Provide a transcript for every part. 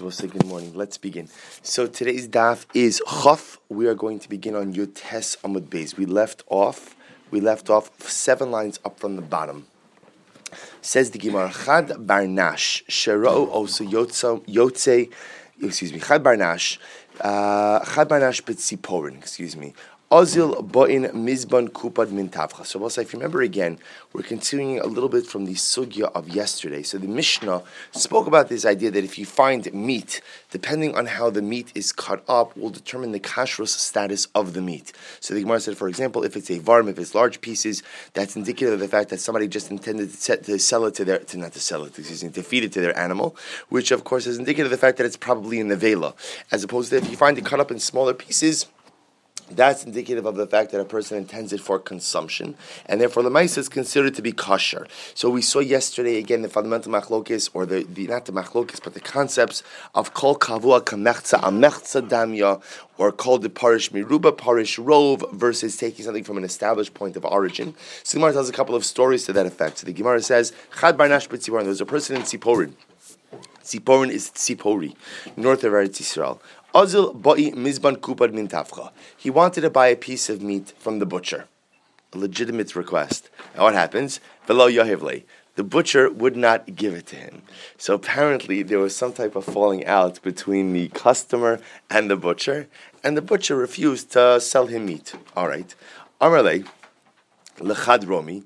we'll say good morning. Let's begin. So today's daf is Chaf. We are going to begin on Yotes Amud Beis. We left off. We left off seven lines up from the bottom. Says the Gemara Chad Barnash Shero also Yotze. Excuse me. Chad Barnash. Uh, Chad Barnash Betziporin. Excuse me. Ozil bo'in mizban kupad min tavcha. So, also, if you remember again, we're continuing a little bit from the sugya of yesterday. So, the Mishnah spoke about this idea that if you find meat, depending on how the meat is cut up, will determine the kashrus status of the meat. So, the Gemara said, for example, if it's a varm, if it's large pieces, that's indicative of the fact that somebody just intended to, sell it to their, to not to sell it, excuse me, to feed it to their animal, which of course is indicative of the fact that it's probably in the vela, as opposed to if you find it cut up in smaller pieces that's indicative of the fact that a person intends it for consumption, and therefore the mice is considered to be kosher. So we saw yesterday again the fundamental machlokis, or the, the not the machlokis, but the concepts of kol kavua kamechza amechza damya, or called the parish miruba parish rove versus taking something from an established point of origin. So the Gemara tells a couple of stories to that effect. So the Gemara says chad barnash b'tziporin. There's a person in Tziporin. Tziporin is Tzipori, north of Eretz Yisrael. Azil ba'i mizban kupad min tafcha. He wanted to buy a piece of meat from the butcher. A legitimate request. And what happens? Velo yahivle. The butcher would not give it to him. So apparently there was some type of falling out between the customer and the butcher, and the butcher refused to sell him meat. All right. Amarle, lechad romi,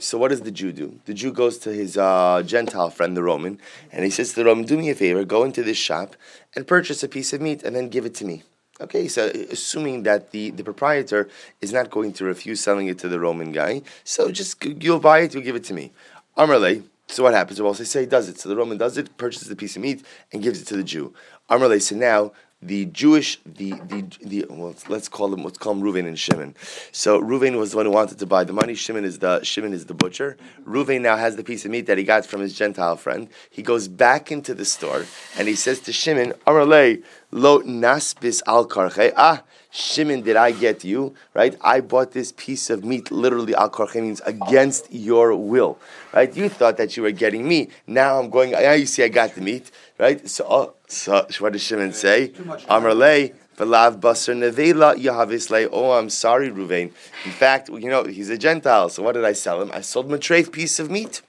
so what does the Jew do? The Jew goes to his uh, Gentile friend, the Roman, and he says to the Roman, "Do me a favor, go into this shop and purchase a piece of meat, and then give it to me." Okay, so assuming that the, the proprietor is not going to refuse selling it to the Roman guy, so just you'll buy it, you'll give it to me. Amarle. So what happens? Well, they say he does it. So the Roman does it, purchases the piece of meat, and gives it to the Jew. Amarle. So now the Jewish, the the the well, let's call them let's call them Ruvain and Shimon. So Ruvain was the one who wanted to buy the money. Shimon is the Shimon is the butcher. Ruvain now has the piece of meat that he got from his Gentile friend. He goes back into the store and he says to Shimon, "Amarle lo naspis al karche ah." Shimon, did I get you? Right? I bought this piece of meat, literally al karche means against your will. Right? You thought that you were getting me. Now I'm going, now you see I got the meat. Right? So, uh, so what does Shimon say? Amarle, Velav Basar Nevela Yahavislay. Oh, I'm sorry, Ruvain. In fact, you know, he's a Gentile, so what did I sell him? I sold him a treif piece of meat.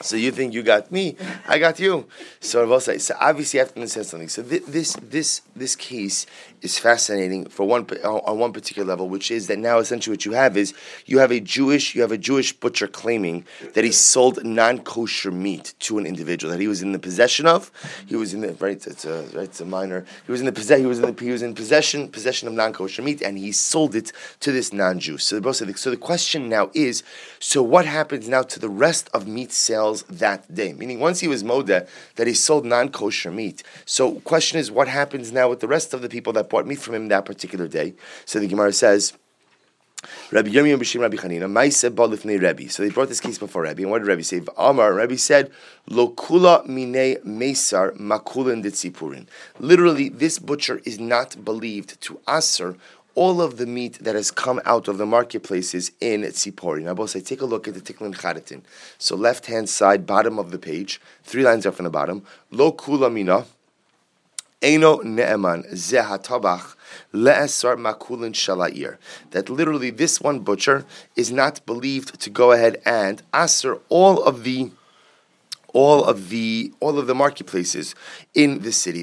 So you think you got me? I got you. So I. So obviously, you have to understand something. So this this this case is fascinating for one on one particular level, which is that now essentially what you have is you have a Jewish you have a Jewish butcher claiming that he sold non kosher meat to an individual that he was in the possession of. He was in the right. It's a right. It's a minor. He was in the possession. He was in the, he was in possession possession of non kosher meat, and he sold it to this non Jew. So the so the question now is: so what happens now to the rest of meat sales? that day. Meaning, once he was moda that he sold non kosher meat. So, question is, what happens now with the rest of the people that bought meat from him that particular day? So the Gemara says. Rabbi Yirmiyah B'Shem Rabbi Chanina, Maise Balifnei Rabbi. So they brought this case before Rabbi, and what did Rabbi say? Amar, Rabbi said, Lo kula mine mesar makulin ditzipurin. Literally, this butcher is not believed to answer all of the meat that has come out of the marketplaces in Tzipori. Now, both say, take a look at the Tiklin Charitin. So, left hand side, bottom of the page, three lines up from the bottom. Lo kula mina, eno ne'eman, zehatabach, le'esar makulin shalair. That literally this one butcher is not believed to go ahead and answer all of the all of the all of the marketplaces in the city.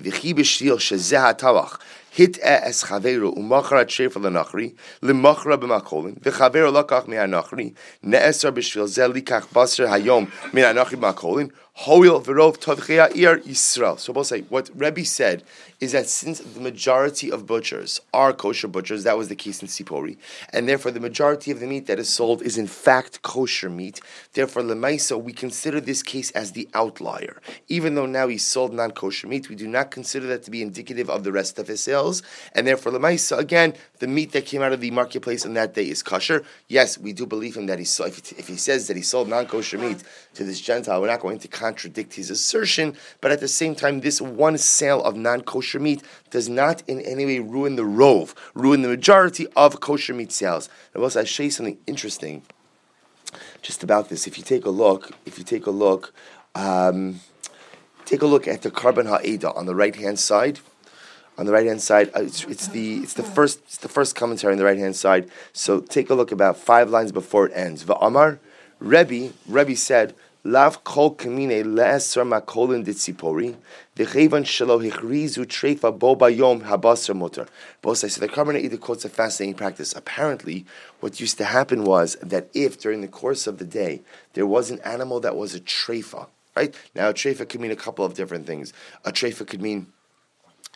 hit es chaveru umachra trefa lenachri lemachra b'makolin v'chaveru lakach mi'anachri ne'esar b'shvil zeh likach baser hayom mi'anachri b'makolin hoil tovchia ir Yisrael. So both say what Rebbe said is that since the majority of butchers are kosher butchers, that was the case in Sipori, and therefore the majority of the meat that is sold is in fact kosher meat. Therefore, lemaisa we consider this case as the outlier. Even though now he sold non-kosher meat, we do not consider that to be indicative of the rest of his sales, and therefore lemaisa again the meat that came out of the marketplace on that day is kosher. Yes, we do believe him that he sold. He, if he says that he sold non-kosher meat to this Gentile, we're not going to contradict his assertion. But at the same time, this one sale of non-kosher meat does not in any way ruin the rove, ruin the majority of kosher meat sales. I will show you something interesting just about this. If you take a look, if you take a look, um, Take a look at the Korban Ha'eda on the right hand side. On the right hand side, uh, it's, it's, the it's the first it's the first commentary on the right hand side. So take a look about five lines before it ends. Va'amar, Rebbe, Rebbe said, Lav kol kamine le'esar makolin ditzipori, v'chevan shelo hichrizu treifa bo bayom habasar mutter. Both so the Korban Ha'eda quotes a fascinating practice. Apparently, what used to happen was that if during the course of the day there was an animal that was a treifa, right? Now, a treifa could mean a couple of different things. A treifa could mean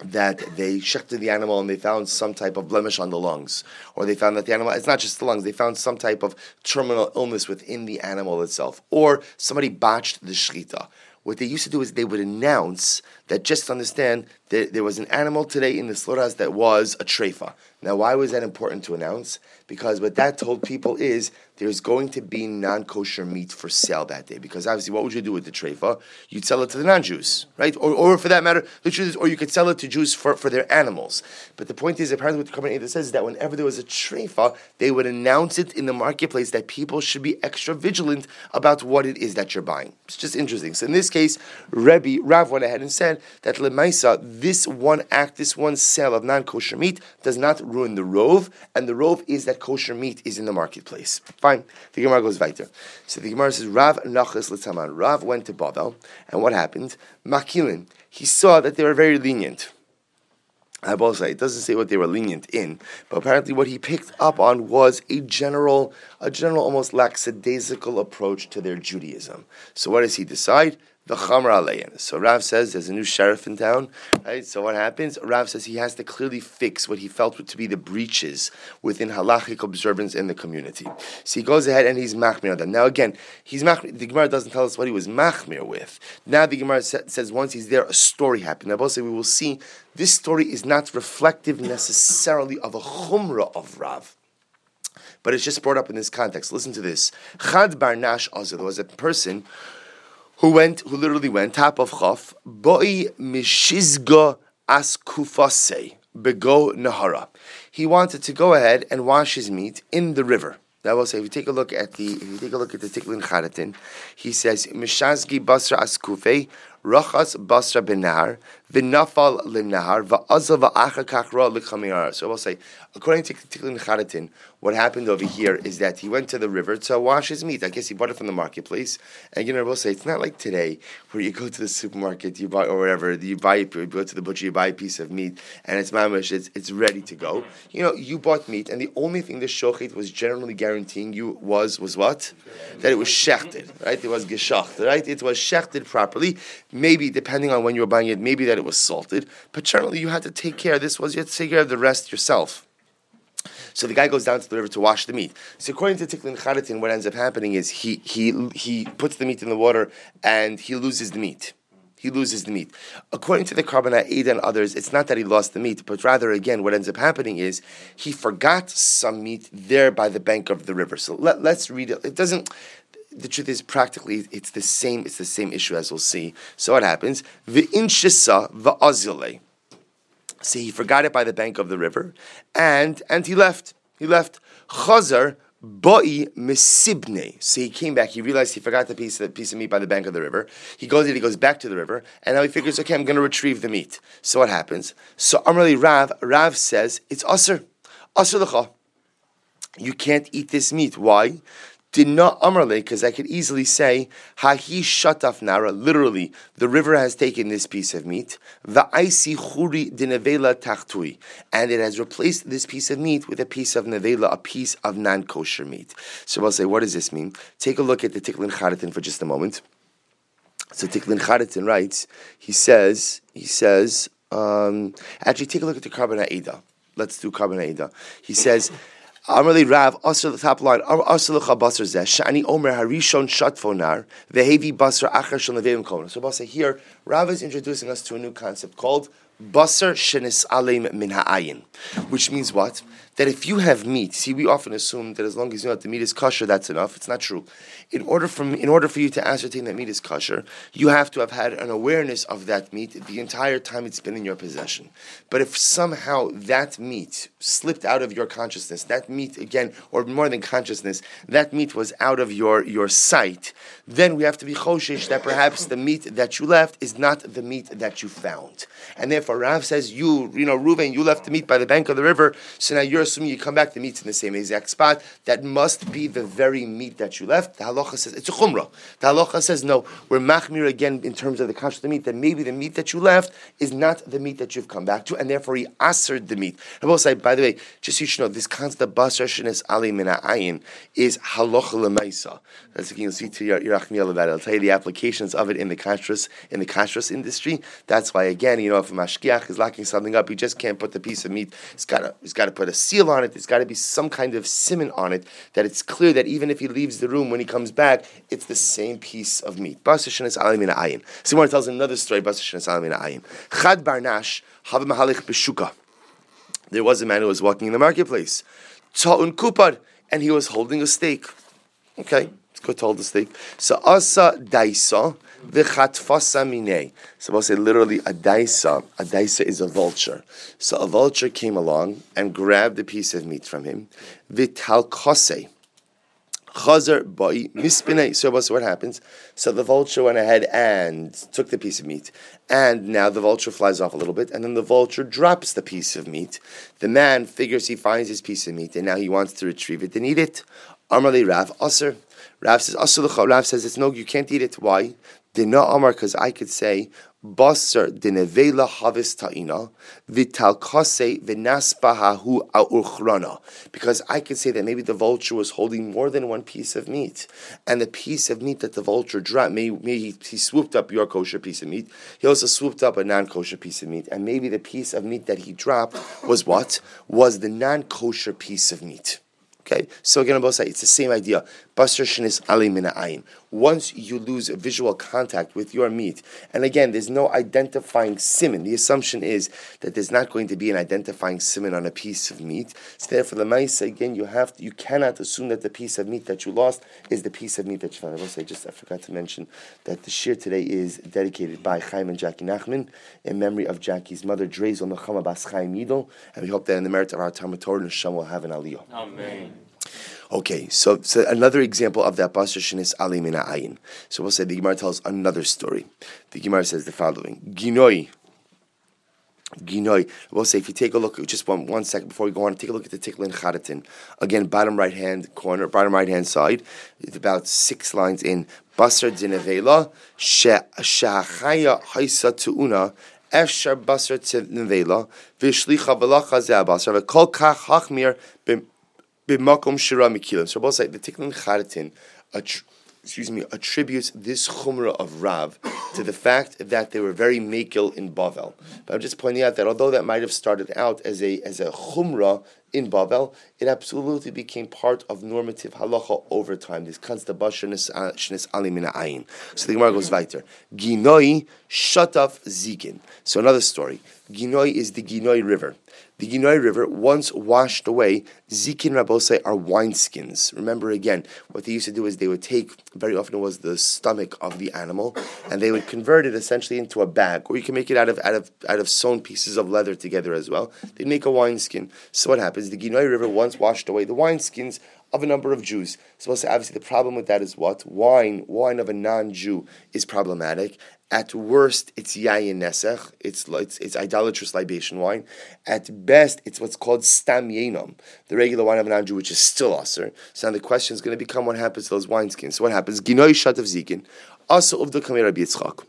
that they shechted the animal and they found some type of blemish on the lungs, or they found that the animal, it's not just the lungs, they found some type of terminal illness within the animal itself, or somebody botched the shechita. What they used to do is they would announce that just understand that there was an animal today in the slaughterhouse that was a treifa. Now, why was that important to announce? Because what that told people is there's going to be non kosher meat for sale that day. Because obviously, what would you do with the treifa? You'd sell it to the non Jews, right? Or, or for that matter, the Jews, or you could sell it to Jews for, for their animals. But the point is, apparently, what the Ha'eda says is that whenever there was a treifa, they would announce it in the marketplace that people should be extra vigilant about what it is that you're buying. It's just interesting. So in this case, Rebbe, Rav went ahead and said that Lemaisa, this one act, this one sale of non kosher meat does not ruin the rove, and the rove is that kosher meat is in the marketplace. Fine. The Gemara goes weiter. So the Gemara says, Rav Nachas L'Taman. Rav went to Bavel, and what happened? Makilin. He saw that they were very lenient. I both say it doesn't say what they were lenient in, but apparently what he picked up on was a general, a general almost lackadaisical approach to their Judaism. So what does he decide? The Chamr Alein. So Rav says there's a new sheriff in town, right? So what happens? Rav says he has to clearly fix what he felt to be the breaches within halachic observance in the community. So he goes ahead and he's machmir them. Now again, he's machmir, the Gemara doesn't tell us what he was machmir with. Now the Gemara says once he's there, a story happened. Now both say we will see this story is not reflective necessarily of a chumrah of Rav but it's just brought up in this context. Listen to this. Chad Barnash Azil was a person who went, who literally went, top of Chaf, Boi Mishizga Askufase, Bego Nahara. He wanted to go ahead and wash his meat in the river. That will say, if you take a look at the, if you take a look at the Tiklin Charatin, he says, Mishazgi Basra Askufe, Rachas Basra Benar, Vinafal Linahar, Va'azal Va'acha Kakra Likhamir. So we'll say, according to Tiklin Charatin, what happened over here is that he went to the river to wash his meat. I guess he bought it from the marketplace. And you know, we'll say, it's not like today where you go to the supermarket, you buy, or whatever, you buy, you go to the butcher, you buy a piece of meat, and it's mamish, it's, it's ready to go. You know, you bought meat, and the only thing the shochet was generally guaranteeing you was, was what? That it was shechted, right? It was geshacht, right? It was shechted properly maybe depending on when you were buying it, maybe that it was salted, but generally you had to take care. This was you had to take care of the rest yourself. So the guy goes down to the river to wash the meat. So according to Tiklin Charitin, what ends up happening is he he he puts the meat in the water and he loses the meat. He loses the meat. According to the Korban Ha'eda and others, it's not that he lost the meat, but rather, again, what ends up happening is he forgot some meat there by the bank of the river. So let, us read it. It doesn't the truth is practically it's the same it's the same issue as we'll see. So what happens? V'inshisa va'azile. So he forgot it by the bank of the river, and and he left. He left. Chazar Boi Mesibne. So he came back. He realized he forgot the piece, the piece of meat by the bank of the river. He goes he goes back to the river, and now he figures, okay, I'm going to retrieve the meat. So what happens? So Amrali Rav, Rav says, it's Asr. Asr l'cha. You can't eat this meat. Why? Did not amrle, because I could easily say, Hahi shataf nara, literally, the river has taken this piece of meat, va'aisi churi dinevela tachtui, and it has replaced this piece of meat with a piece of nevela, a piece of non-kosher meat. So I'll say, what does this mean? Take a look at the Tiklin Charitin for just a moment. So Tiklin Charitin writes, he says, he says, um, actually take a look at the Ha'eda. Let's do Ha'eda. He says, Amarli Rav, also the top line, also the basar zeh, shani omer harishon shatfonar, vehevi basar achar shal nevevim komer. So say here, Rav is introducing us to a new concept called basar shenis aleim min ha'ayin, which means what? That if you have meat, see, we often assume that as long as you know that the meat is kosher, that's enough. It's not true. In order for in order for you to ascertain that meat is kosher, you have to have had an awareness of that meat the entire time it's been in your possession. But if somehow that meat slipped out of your consciousness, that meat again, or more than consciousness, that meat was out of your your sight, then we have to be choshish that perhaps the meat that you left is not the meat that you found, and therefore Rav says you you know Reuven you left the meat by the bank of the river, so now you're assuming you come back, the meat's in the same exact spot. That must be the very meat that you left. The halacha says it's a chumrah. The halacha says no. We're machmir again in terms of the kashrut of the meat. That maybe the meat that you left is not the meat that you've come back to, and therefore he answered the meat. Say, by the way, just so you should know, this concept of ali mina ayin is halacha lemaisa. That's what you'll see to your, your about it. I'll tell you the applications of it in the kashrus in the kashrus industry. That's why again, you know, if a mashkiach is locking something up, he just can't put the piece of meat. It's got to it's got to put a seal on it. There's got to be some kind of simon on it that it's clear that even if he leaves the room when he comes back, it's the same piece of meat. Someone tells another story. Chad barnash. There was a man who was walking in the marketplace. Ta'un kupad, and he was holding a stake. Okay, it's good to hold the stake. So asa daisa Minei. So we'll say literally a daisa. A daisa is a vulture. So a vulture came along and grabbed a piece of meat from him. V'talkose. Chazar boi mispinei. So what happens? So the vulture went ahead and took the piece of meat, and now the vulture flies off a little bit, and then the vulture drops the piece of meat. The man figures he finds his piece of meat, and now he wants to retrieve it and eat it. Amarli Rav Aser. Rav says Aser Rav says it's no, you can't eat it. Why? Dina Amar, because I could say, Basar dinevela havis ta'ina, vital kase vinaspahahu aurchrana. Because I could say that maybe the vulture was holding more than one piece of meat. And the piece of meat that the vulture dropped, maybe, maybe he, he swooped up your kosher piece of meat. He also swooped up a non kosher piece of meat. And maybe the piece of meat that he dropped was what? Was the non kosher piece of meat. Okay, so again, I'm both sides, it's the same idea. Basar shenis ali ayin. Once you lose visual contact with your meat, and again, there's no identifying simon. The assumption is that there's not going to be an identifying simon on a piece of meat. So therefore, the mice again, you have to, you cannot assume that the piece of meat that you lost is the piece of meat that you found. I will say, just I forgot to mention that the shir today is dedicated by Chaim and Jackie Nachman in memory of Jackie's mother, Drezel Nechama Bas Chaim Yidol, and we hope that in the merit of our Talmud Torah, Neshama will have an aliyah. Amen. Okay, so, so another example of that basar is ali mina ayin. So we'll say the Gemara tells another story. The Gemara says the following: Ginoi. Ginoi. We'll say if you take a look, just one one second before we go on, take a look at the Tiklin Charatin. Again, bottom right hand corner, bottom right hand side. It's about six lines in. Basar dinevela shehachaya haisa tuuna efshar basar tinevela v'shlicha b'lacha zeh basar v'kol kach hachmir b'makom shira mikilim. So say the Tikkun Charatin, excuse me, attributes this chumrah of Rav to the fact that they were very makil in Bavel. But I'm just pointing out that although that might have started out as a as a chumrah in Bavel, it absolutely became part of normative halacha over time. This constant shnes uh, ali min ayin. So the Gemara goes weiter. Ginoi shataf zikin. So another story. Ginoi is the Ginoi River. The Ginoi River once washed away zikin rabosai are wineskins. Remember again, what they used to do is they would take, very often it was the stomach of the animal, and they would convert it essentially into a bag, or you can make it out of out of out of sewn pieces of leather together as well. They'd make a wineskin. So what happens? The Ginoi River once washed away the wineskins of a number of Jews. So obviously the problem with that is what? Wine, wine of a non-Jew is problematic. At worst, it's yayin nesech. It's, it's, it's idolatrous libation wine. At best, it's what's called stam yenom, the regular wine of an Jew, which is still aser. So now the question is going to become what happens to those wineskins. So what happens? Ginoi shat of zikin. Also of the kamir Yitzchak.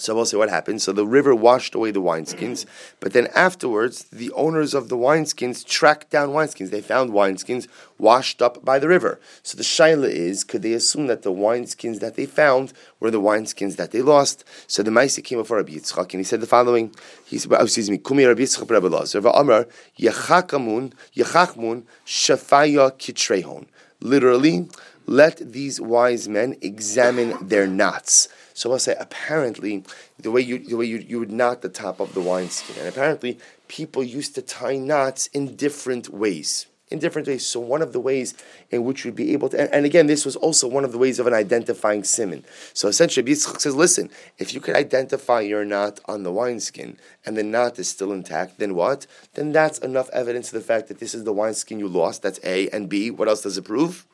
So we'll say what happened. So the river washed away the wineskins, but then afterwards, the owners of the wineskins tracked down wineskins. They found wineskins washed up by the river. So the shaila is, could they assume that the wineskins that they found were the wineskins that they lost? So the Maisi came before Rabbi Yitzchak and he said the following. He said, oh, excuse me, Kumi Rabbi Yitzchak Rabbi Lazar, Amar, Yechakamun, Yechachmun, Shafaya Kitrehon. Literally, let these wise men examine their knots. So I'll say apparently the way you the way you, you would knot the top of the wineskin, and apparently people used to tie knots in different ways in different ways. So one of the ways in which you'd be able to, and, and again, this was also one of the ways of an identifying simon. So essentially, Yitzchak says, listen, if you could identify your knot on the wineskin and the knot is still intact, then what? Then that's enough evidence of the fact that this is the wineskin you lost. That's A. And B, what else does it prove?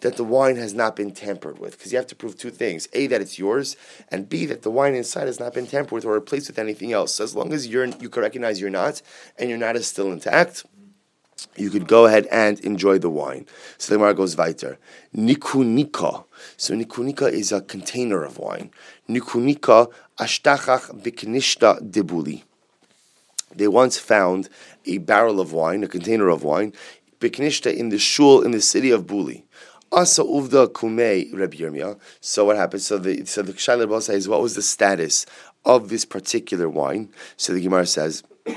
That the wine has not been tampered with. Because you have to prove two things. A, that it's yours, and B, that the wine inside has not been tampered with or replaced with anything else. So as long as you're, you can recognize your knot and your not is still intact, you could go ahead and enjoy the wine. So the goes weiter. Nikunika. So nikunika is a container of wine. Nikunika ashtachach biknishta debuli. They once found a barrel of wine, a container of wine, biknishta in the shul in the city of Buli. Asa uvda kumei Rabbi Yirmiyah. So what happened? So the so the Shaila says, what was the status of this particular wine? So the Gemara says.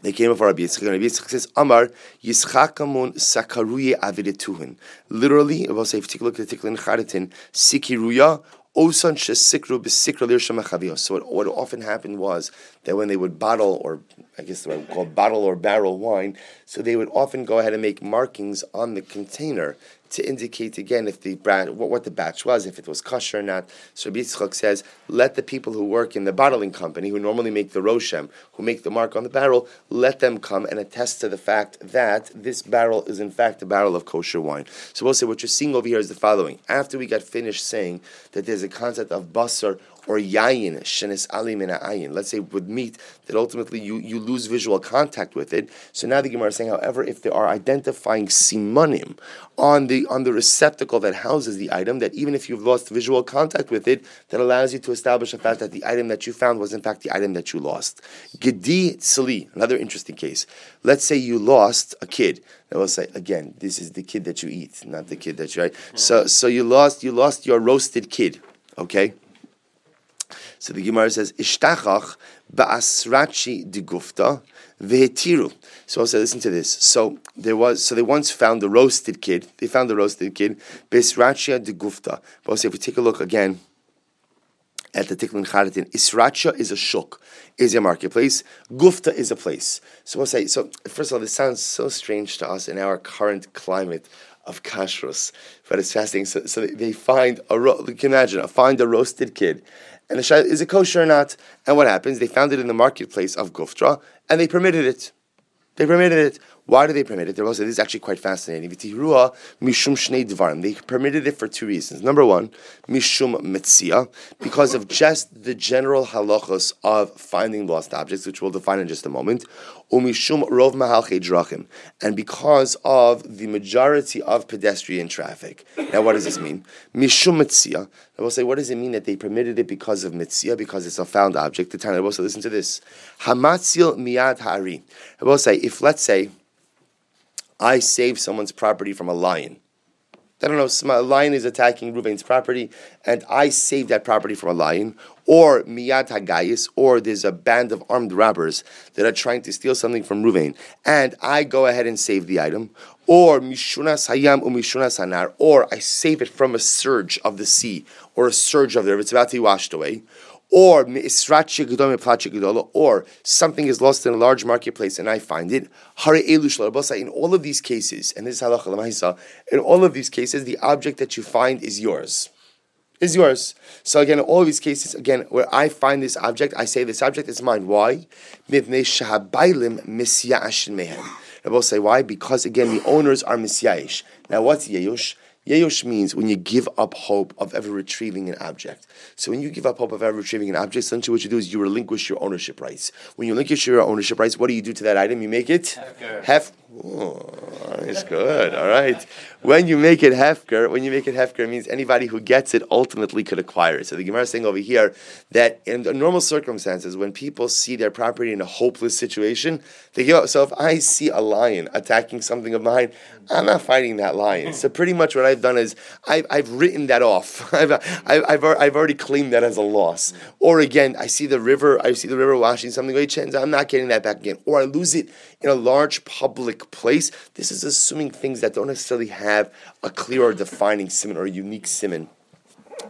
They came before Rabbi Yitzchak, Rabbi Yitzchak says, Amar Yischakamon Sakaruye Avidetuhin. Literally, it will say, if you look at the Tiklin Charitin, Sikiruya, Osan Shesikru Besikra Lir So what, what often happened was that when they would bottle, or I guess they would call bottle or barrel wine, so they would often go ahead and make markings on the container to indicate again if the brand, what, what the batch was, if it was kosher or not. So Rabbi Yitzchak says, let the people who work in the bottling company, who normally make the roshem, who make the mark on the barrel, let them come and attest to the fact that this barrel is in fact a barrel of kosher wine. So we'll say what you're seeing over here is the following. After we got finished saying that there's a concept of basar or yayin, shenis ali ayin. Let's say with meat that ultimately you, you lose visual contact with it. So now the Gemara is saying, however, if there are identifying simanim on the on the receptacle that houses the item, that even if you've lost visual contact with it, that allows you to establish the fact that the item that you found was in fact the item that you lost. Gedi tzli, another interesting case. Let's say you lost a kid. I will say again, this is the kid that you eat, not the kid that you eat. Hmm. So so you lost you lost your roasted kid. Okay. So the Gemara says, Ishtachach ba'asrachi digufta vehetiru. So also listen to this. So there was, so they once found the roasted kid. They found the roasted kid, besrachia digufta. But also if we take a look again at the Tiklin Charatin, Isracha is a shuk, is a marketplace. Gufta is a place. So we'll say, so first of all, this sounds so strange to us in our current climate of kashrus, but it's fascinating. So, so they find a, you can imagine, find a roasted kid, and the shayla is it kosher or not? And what happens? They found it in the marketplace of Guftra, and they permitted it. They permitted it. Why do they permit it? They also, this is actually quite fascinating. mishum shnei They permitted it for two reasons. Number one, mishum metzia, because of just the general halachos of finding lost objects, which we'll define in just a moment. Umishum rov drachim, and because of the majority of pedestrian traffic. Now, what does this mean? Mishum metzia. I will say, what does it mean that they permitted it because of mitzia, because it's a found object? The time I will say, listen to this. Hamatzil miyad hari. I will say, if let's say I save someone's property from a lion. I don't know, a lion is attacking Ruvain's property, and I save that property from a lion, or miyad hagayis, or there's a band of armed robbers that are trying to steal something from Ruvain, and I go ahead and save the item, or mishunas hayam or mishunas hanar, or I save it from a surge of the sea, or a surge of the river, it's about to be washed away, or or something is lost in a large marketplace and I find it. In all of these cases, and this is halacha in all of these cases, the object that you find is yours. Is yours. So again, in all of these cases, again, where I find this object, I say this object is mine. Why? Rabbi say why? Because again, the owners are misyayish. Now, what's yeyush? Yeyush means when you give up hope of ever retrieving an object. So when you give up hope of ever retrieving an object, essentially what you do is you relinquish your ownership rights. When you relinquish your ownership rights, what do you do to that item? You make it hef. Oh, it's good. All right. When you make it hefker, when you make it hefker, it means anybody who gets it ultimately could acquire it. So the Gemara is saying over here that in normal circumstances, when people see their property in a hopeless situation, they up. So if I see a lion attacking something of mine, I'm not fighting that lion. So pretty much what I've done is I've, I've written that off. I've, I've, I've, I've already claimed that as a loss. Or again, I see the river, I see the river washing something, away. I'm not getting that back again. Or I lose it in a large public place. This is assuming things that don't necessarily have a clear or defining simon or a unique simon.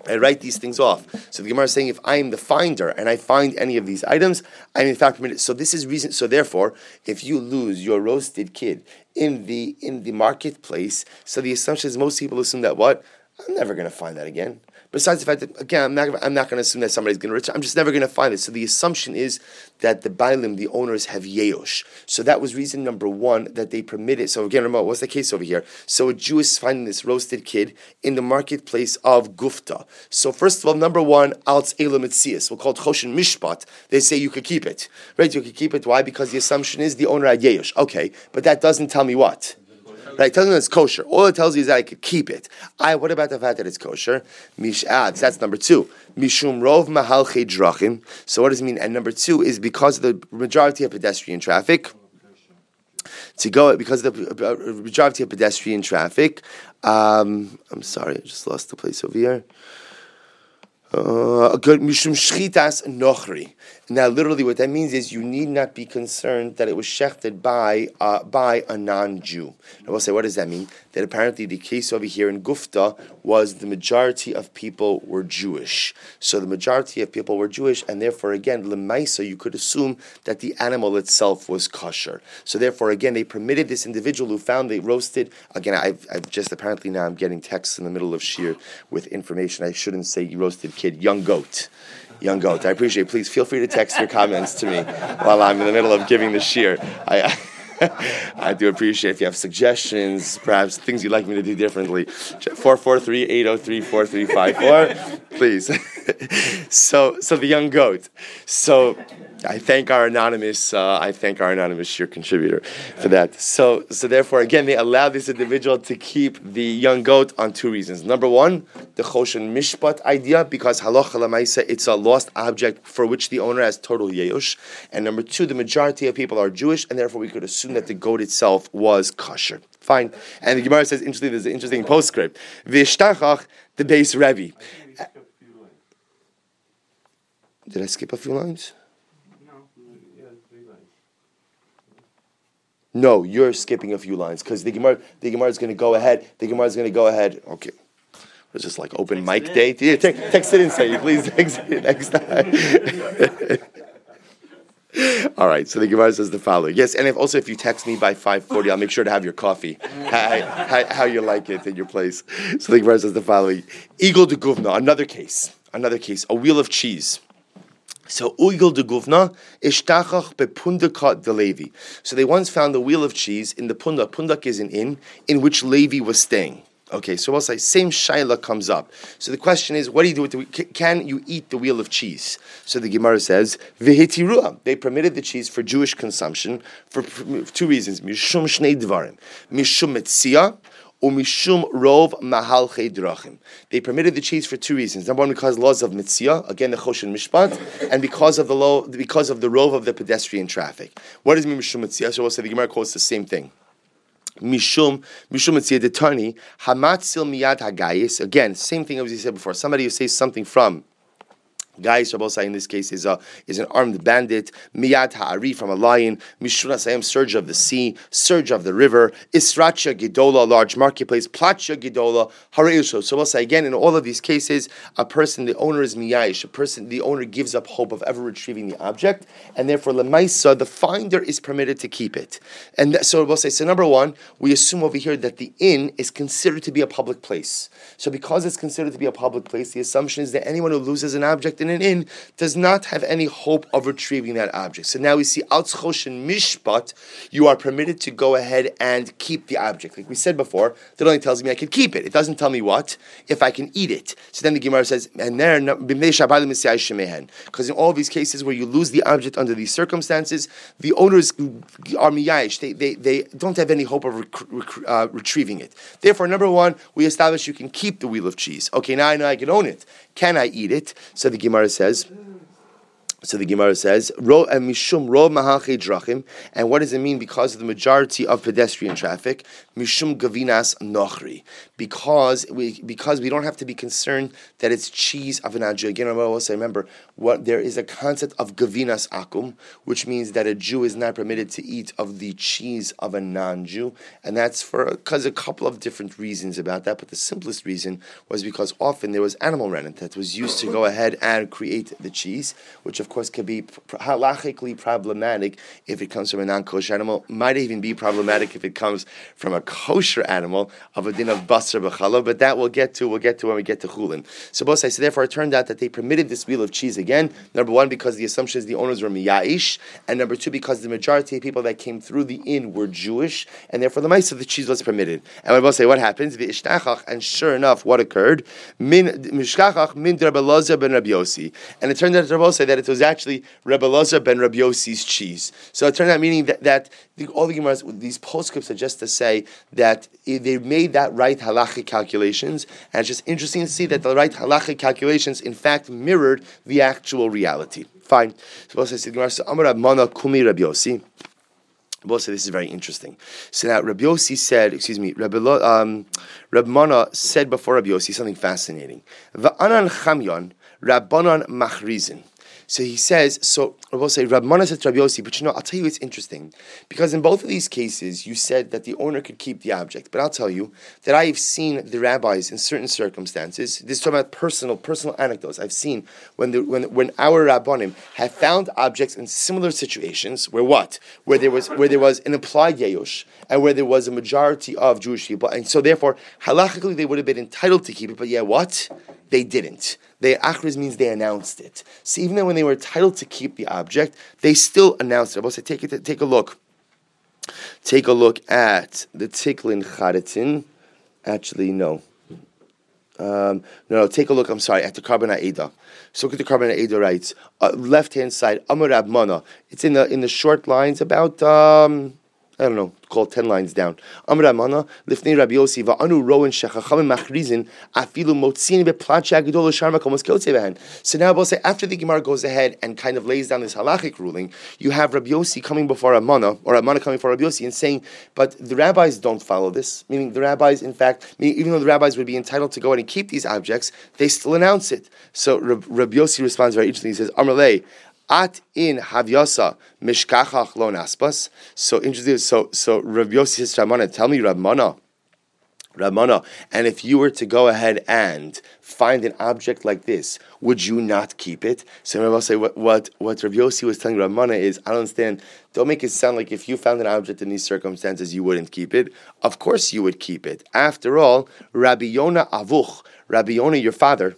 I write these things off. So the Gemara is saying, if I am the finder and I find any of these items, I'm in fact permitted. So this is reason. So therefore, if you lose your roasted kid in the in the marketplace, so the assumption is most people assume that what I'm never going to find that again. Besides the fact that again, I'm not, I'm not going to assume that somebody's going to return. I'm just never going to find it. So the assumption is that the bailim, the owners, have yeosh. So that was reason number one that they permitted. So again, remember what's the case over here? So a Jew is finding this roasted kid in the marketplace of Gufta. So first of all, number one, alts elam we'll call it choshen mishpat. They say you could keep it, right? You could keep it. Why? Because the assumption is the owner had yeosh. Okay, but that doesn't tell me what. Right? It tells me it's kosher. All it tells you is that I could keep it. I. What about the fact that it's kosher? Mish adds. That's number two. Mishum rov mahal drachim. So what does it mean? And number two is because of the majority of pedestrian traffic. To go because of the uh, majority of pedestrian traffic. Um, I'm sorry, I just lost the place over here. Uh, mishum nochri. Now, literally, what that means is you need not be concerned that it was shechted by uh, by a non-Jew. I will say, what does that mean? That apparently the case over here in Gufta was the majority of people were Jewish. So the majority of people were Jewish, and therefore, again, lemaisa, you could assume that the animal itself was kosher. So therefore, again, they permitted this individual who found they roasted. Again, I've, I've just apparently now I'm getting texts in the middle of shir with information. I shouldn't say you roasted kid, young goat young goat. I appreciate it. Please feel free to text your comments to me while I'm in the middle of giving the shir. I, I do appreciate if you have suggestions, perhaps things you'd like me to do differently. 443-803-4354, please. so, so the young goat. So I thank our anonymous. Uh, I thank our anonymous shir contributor for that. So, so therefore, again, they allow this individual to keep the young goat on two reasons. Number one, the choshen mishpat idea, because halacha lemaisa, it's a lost object for which the owner has total yeush. And number two, the majority of people are Jewish, and therefore we could assume that the goat itself was kosher. Fine. And the Gemara says, interestingly, there's an interesting postscript. Vishtachach the base Rebbe. Did I skip a few lines? No, you're skipping a few lines because the Gemara, the Gemara is going to go ahead. The Gemara is going to go ahead. Okay. It's just like open text mic day. Yeah, te- text it in, say you please text it next time. All right, so the Gemara says the following. Yes, and if also if you text me by 5.40, I'll make sure to have your coffee, how, how, how you like it in your place. So the Gemara says the following. Eagle de Guvna, another case, another case, a wheel of cheese. So Uigel de Guvna ishtachach bepundaka de Levi. So they once found the wheel of cheese in the pundak. Pundak is an inn in which Levi was staying. Okay, so we'll say same shaila comes up. So the question is, what do you do with the? Can you eat the wheel of cheese? So the Gemara says. They permitted the cheese for Jewish consumption for two reasons: mishum shnei dvarim, mishum metzia umishum rov. They permitted the cheese for two reasons. Number one, because laws of mitzvah, again the choshen mishpat, and because of the low, because of the rov of the pedestrian traffic. What does mean mishum mitzvah? So we'll say the Gemara calls the same thing. Mishum, Mishum Mitzvah Detani, Hamatzil Miyad Hagayis. Again, same thing as we said before. Somebody who says something from Guys, Rabbi in this case is a is an armed bandit. Miyad Ha'ari from a lion. Mishura Sayam surge of the sea, surge of the river. Isracha Gidola, large marketplace. Placha Gidola Hareusho. So we'll again in all of these cases, a person, the owner is miyayish. A person, the owner gives up hope of ever retrieving the object, and therefore lemaisa, the finder is permitted to keep it. And so we'll say so. Number one, we assume over here that the inn is considered to be a public place. So because it's considered to be a public place, the assumption is that anyone who loses an object in an inn does not have any hope of retrieving that object. So now we see Altzchosh Mishpat, you are permitted to go ahead and keep the object. Like we said before, that only tells me I can keep it. It doesn't tell me what, if I can eat it. So then the Gemara says, and there, because in all these cases where you lose the object under these circumstances, the owners are miyayish. They, they, they don't have any hope of rec- rec- uh, retrieving it. Therefore, number one, we establish you can keep the wheel of cheese. Okay, now I know I can own it. Can I eat it? So the Gemara says. So the Gemara says, "Ro mishum ro drachim," and what does it mean? Because of the majority of pedestrian traffic, mishum gavinas nochri, because we because we don't have to be concerned that it's cheese of an Jew. Again, I also remember what there is a concept of gavinas akum, which means that a Jew is not permitted to eat of the cheese of a non-Jew, and that's for because a couple of different reasons about that. But the simplest reason was because often there was animal rennet that was used to go ahead and create the cheese, which of course could be halachically problematic if it comes from a non-kosher animal. Might even be problematic if it comes from a kosher animal of a din of But that we'll get to. We'll get to when we get to chulin. So both I so therefore it turned out that they permitted this wheel of cheese again. Number one because the assumption is the owners were miyaish, and number two because the majority of people that came through the inn were Jewish, and therefore the mice of the cheese was permitted. And we both say what happens? And sure enough, what occurred? Min ben and it turned out to say that it was actually Rebbe Loza ben Rabbi cheese. So it turned out meaning that, that the, all the Gemara's, these postscripts are just to say that they made that right halachic calculations, and it's just interesting to see that the right halachic calculations in fact mirrored the actual reality. Fine. So the Amar Mana Kumi Rabbi this is very interesting. So now Rabbi Yossi said, excuse me, Rabbi, um, Rabbi Mana said before Rabbi Yossi something fascinating. Va'anan chamyon rabbanan machrizin. So he says, so I will say, Rab Mana said Rabbi Yossi, but you know, I'll tell you it's interesting. Because in both of these cases, you said that the owner could keep the object. But I'll tell you that I have seen the rabbis in certain circumstances, this is talking about personal, personal anecdotes. I've seen when, the, when, when our rabbanim have found objects in similar situations, where what? Where there was, where there was an implied yayush, and where there was a majority of Jewish people. And so therefore, halachically, they would have been entitled to keep it, but yeah, what? They didn't. They achriz means they announced it. So even though when they were entitled to keep the object, they still announced it. I will say, take it, take a look. Take a look at the Tiklin Charitin. Actually, no. Um, no, no, take a look. I'm sorry at the Korban Eda. So look at the Korban Eda writes uh, left hand side Amar Mana. It's in the in the short lines about um, I don't know, called 10 lines down. Amr Amana, Lifnei Rabbi Yossi, Va'anu Rowan Shechacham Machrizin, Afilu Motzin Beplacha Agidol Sharma Komos Kyotzevehen. So now, say, after the Gemara goes ahead and kind of lays down this halachic ruling, you have Rabbi Yossi coming before Amana, or Amana coming before Rabbi Yossi and saying, but the rabbis don't follow this. Meaning the rabbis, in fact, even though the rabbis would be entitled to go and keep these objects, they still announce it. So Rabbi Yossi responds very interestingly. He says, Amrlei, At in Havyasa Mishkachach Lo Naspas. So interesting. So so Rav Yossi says Ramana, tell me Ramana. Ramana, and if you were to go ahead and find an object like this, would you not keep it? So Rav say what what what Rav Yossi was telling Ramana is, I don't understand. Don't make it sound like if you found an object in these circumstances, you wouldn't keep it. Of course, you would keep it. After all, Rabbi Yona Avuch, Rabbi Yona, your father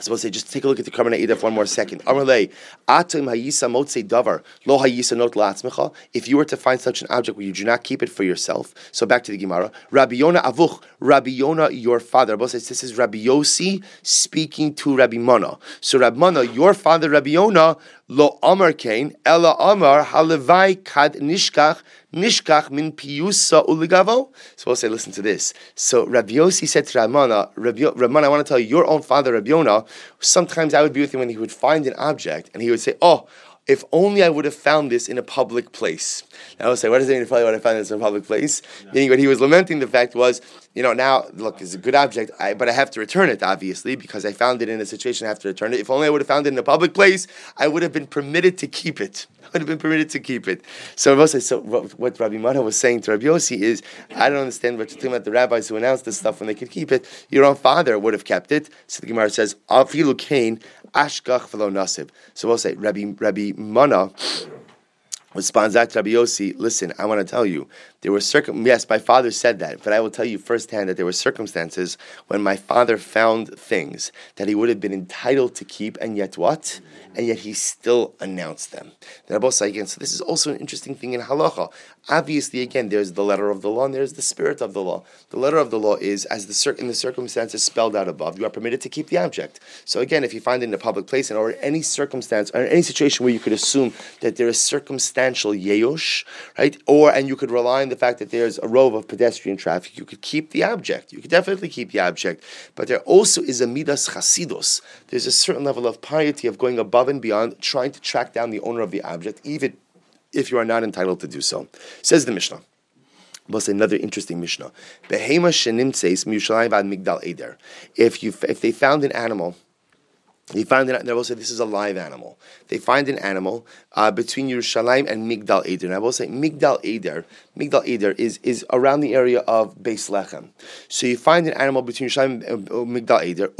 supposed to say, just take a look at the Korban Eda for one more second. Atim hayisa davar, lo hayisa not. If you were to find such an object where you do not keep it for yourself, so back to the Gemara, Rabbi Yona avuch, Rabbi Yona, your father. Rabbi says this is Rabbi Yossi speaking to Rabbi Mana. So Rabbi Mana, your father Rabbi Yona, lo amar kain, ela amar halevai kad nishkach nishkach min piyusa uligavo. So we'll say, listen to this. So Rabbi Yossi said to Ramana, Rabbi, Ramana, I want to tell you, your own father Rabbi Yona, sometimes I would be with him when he would find an object and he would say, oh, if only I would have found this in a public place. Now I would say, what does it mean if I would have found this in a public place? No. Meaning what he was lamenting the fact was, you know, now look, it's a good object, I, but I have to return it, obviously, because I found it in a situation I have to return it. If only I would have found it in a public place, I would have been permitted to keep it. Would have been permitted to keep it. So, Rabbi, so what, what Rabbi Mata was saying to Rabbi Yossi is, I don't understand what you're talking about the rabbis who announced this stuff when they could keep it. Your own father would have kept it. So the Gemara says, Afilu Kain, Ashkach v'lo nasib. So we'll say Rabbi Rabbi Mana responds back to Rabbi Yossi. Listen, I want to tell you there were circum. Yes, my father said that, but I will tell you firsthand that there were circumstances when my father found things that he would have been entitled to keep, and yet what? And yet he still announced them. Then Rabbi again. So this is also an interesting thing in halacha. Obviously, again, there's the letter of the law and there's the spirit of the law. The letter of the law is, as the in the circumstances spelled out above, you are permitted to keep the object. So again, if you find it in a public place and or any circumstance or any situation where you could assume that there is circumstantial yeyosh, right, or and you could rely on the fact that there's a rove of pedestrian traffic, you could keep the object. You could definitely keep the object. But there also is a midas chasidus. There's a certain level of piety of going above and beyond, trying to track down the owner of the object, even if you are not entitled to do so. Says the Mishnah. was another interesting Mishnah. If you if they found an animal they find an, they will say this is a live animal. They find an animal uh, between Yerushalayim and Migdal Eder. And I will say Migdal Eder, Migdal Eder is, is around the area of Beis Lechem. So you find an animal between Yerushalayim and Migdal Eder.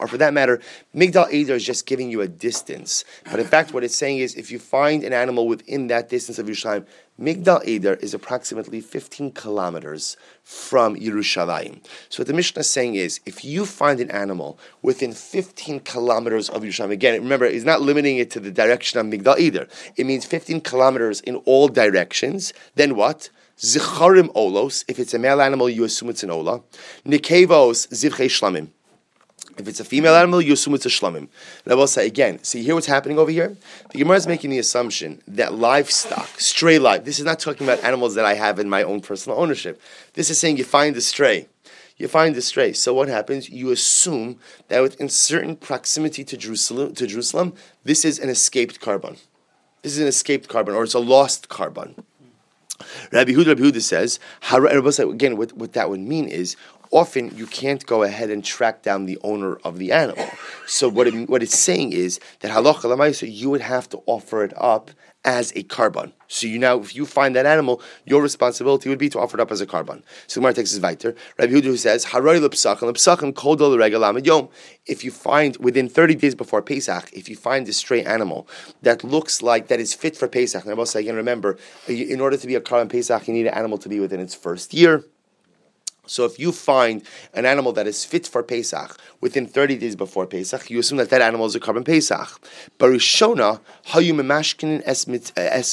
Or for that matter, Migdal Eder is just giving you a distance. But in fact, what it's saying is if you find an animal within that distance of Yerushalayim, Migdal Eder is approximately 15 kilometers from Yerushalayim. So what the Mishnah is saying is, if you find an animal within 15 kilometers of Yerushalayim, again, remember, it's not limiting it to the direction of Migdal Eder. It means 15 kilometers in all directions. Then what? Zicharim olos. If it's a male animal, you assume it's an ola. Nikevos zivchei shlamim. If it's a female animal, you assume it's a shlamim. And I will say again, see here what's happening over here? The Gemara is making the assumption that livestock, stray life, this is not talking about animals that I have in my own personal ownership. This is saying you find a stray. You find the stray. So what happens? You assume that within certain proximity to Jerusalem, to Jerusalem, this is an escaped korban. This is an escaped korban, or it's a lost korban. Rabbi Huda, Rabbi Huda says, again, what, what that would mean is often you can't go ahead and track down the owner of the animal. So what it, what it's saying is that halacha lamaisa, you would have to offer it up as a korban. So you now, if you find that animal, your responsibility would be to offer it up as a korban. So Gemara takes his weiter. Rabbi Hudu says, "Harari lepsachim lepsachim kodol regalam yom." If you find within thirty days before Pesach, if you find a stray animal that looks like that is fit for Pesach, and I say again, remember, in order to be a korban Pesach, you need an animal to be within its first year. So if you find an animal that is fit for Pesach within 30 days before Pesach, you assume that that animal is a korban Pesach. Barishona, hayu memashkin es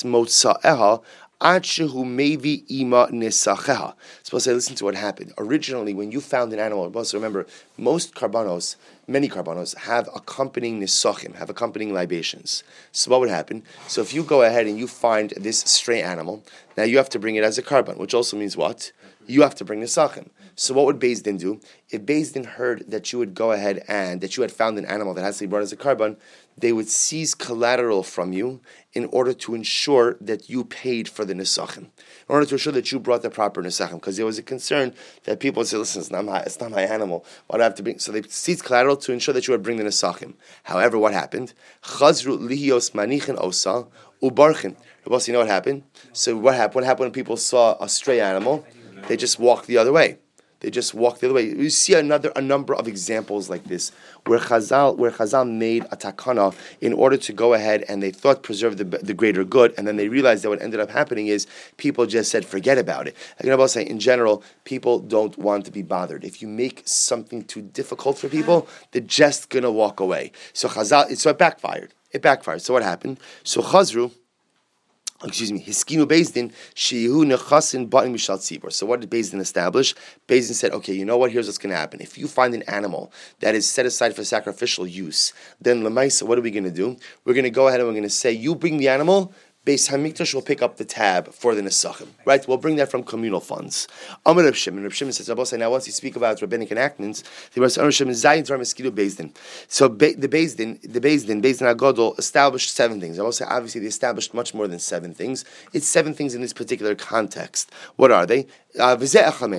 motza'eha, Adshehu mevi ima nesacheha. To say, listen to what happened. Originally, when you found an animal, also remember, most karbanos, many karbanos, have accompanying nesachim, have accompanying libations. So what would happen? So if you go ahead and you find this stray animal, now you have to bring it as a korban, which also means what? You have to bring the sachim. So what would Beis Din do? If Beis Din heard that you would go ahead and that you had found an animal that has to be brought as a korban, they would seize collateral from you in order to ensure that you paid for the nisachim, in order to ensure that you brought the proper nisachim, because there was a concern that people would say, "Listen, it's not my, it's not my animal. Why do I have to bring?" So they seized collateral to ensure that you would bring the nisachim. However, what happened? Chazru lihios manichin osa ubarchin. You know what happened? So what happened? What happened when people saw a stray animal? They just walk the other way. They just walk the other way. You see another a number of examples like this where Chazal where Chazal made a takana in order to go ahead and they thought preserve the, the greater good, and then they realized that what ended up happening is people just said forget about it. I can about say in general, people don't want to be bothered. If you make something too difficult for people, they're just gonna walk away. So Chazal, so it backfired. It backfired. So what happened? So Chazru excuse me, Hiskinu Bezdin, Shehu Nechasin Batim Mishal Tzibor. So what did Bezdin establish? Bezdin said, okay, you know what, here's what's going to happen. If you find an animal that is set aside for sacrificial use, then Lemaisa, what are we going to do? We're going to go ahead and we're going to say, you bring the animal, Beis Hamikdash will pick up the tab for the Nesachim, right? We'll bring that from communal funds. Amar Reb Shimon, Reb Shimon says, Rabbi now once you speak about rabbinic enactments, the Reb Shimon Zayin Tar Meskidu Bezdin. So the Bezdin, the Bezdin, Bezdin Agodol established seven things. I will say, obviously, they established much more than seven things. It's seven things in this particular context. What are they? Uh,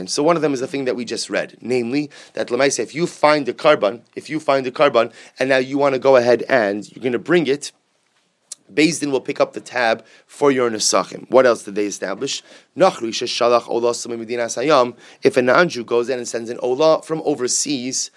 so one of them is the thing that we just read, namely that Lamaisa, if you find the korban, if you find the korban, and now you want to go ahead and you're going to bring it Din will pick up the tab for your Nesachim. What else did they establish? If a non-Jew goes in and sends an Olah from overseas,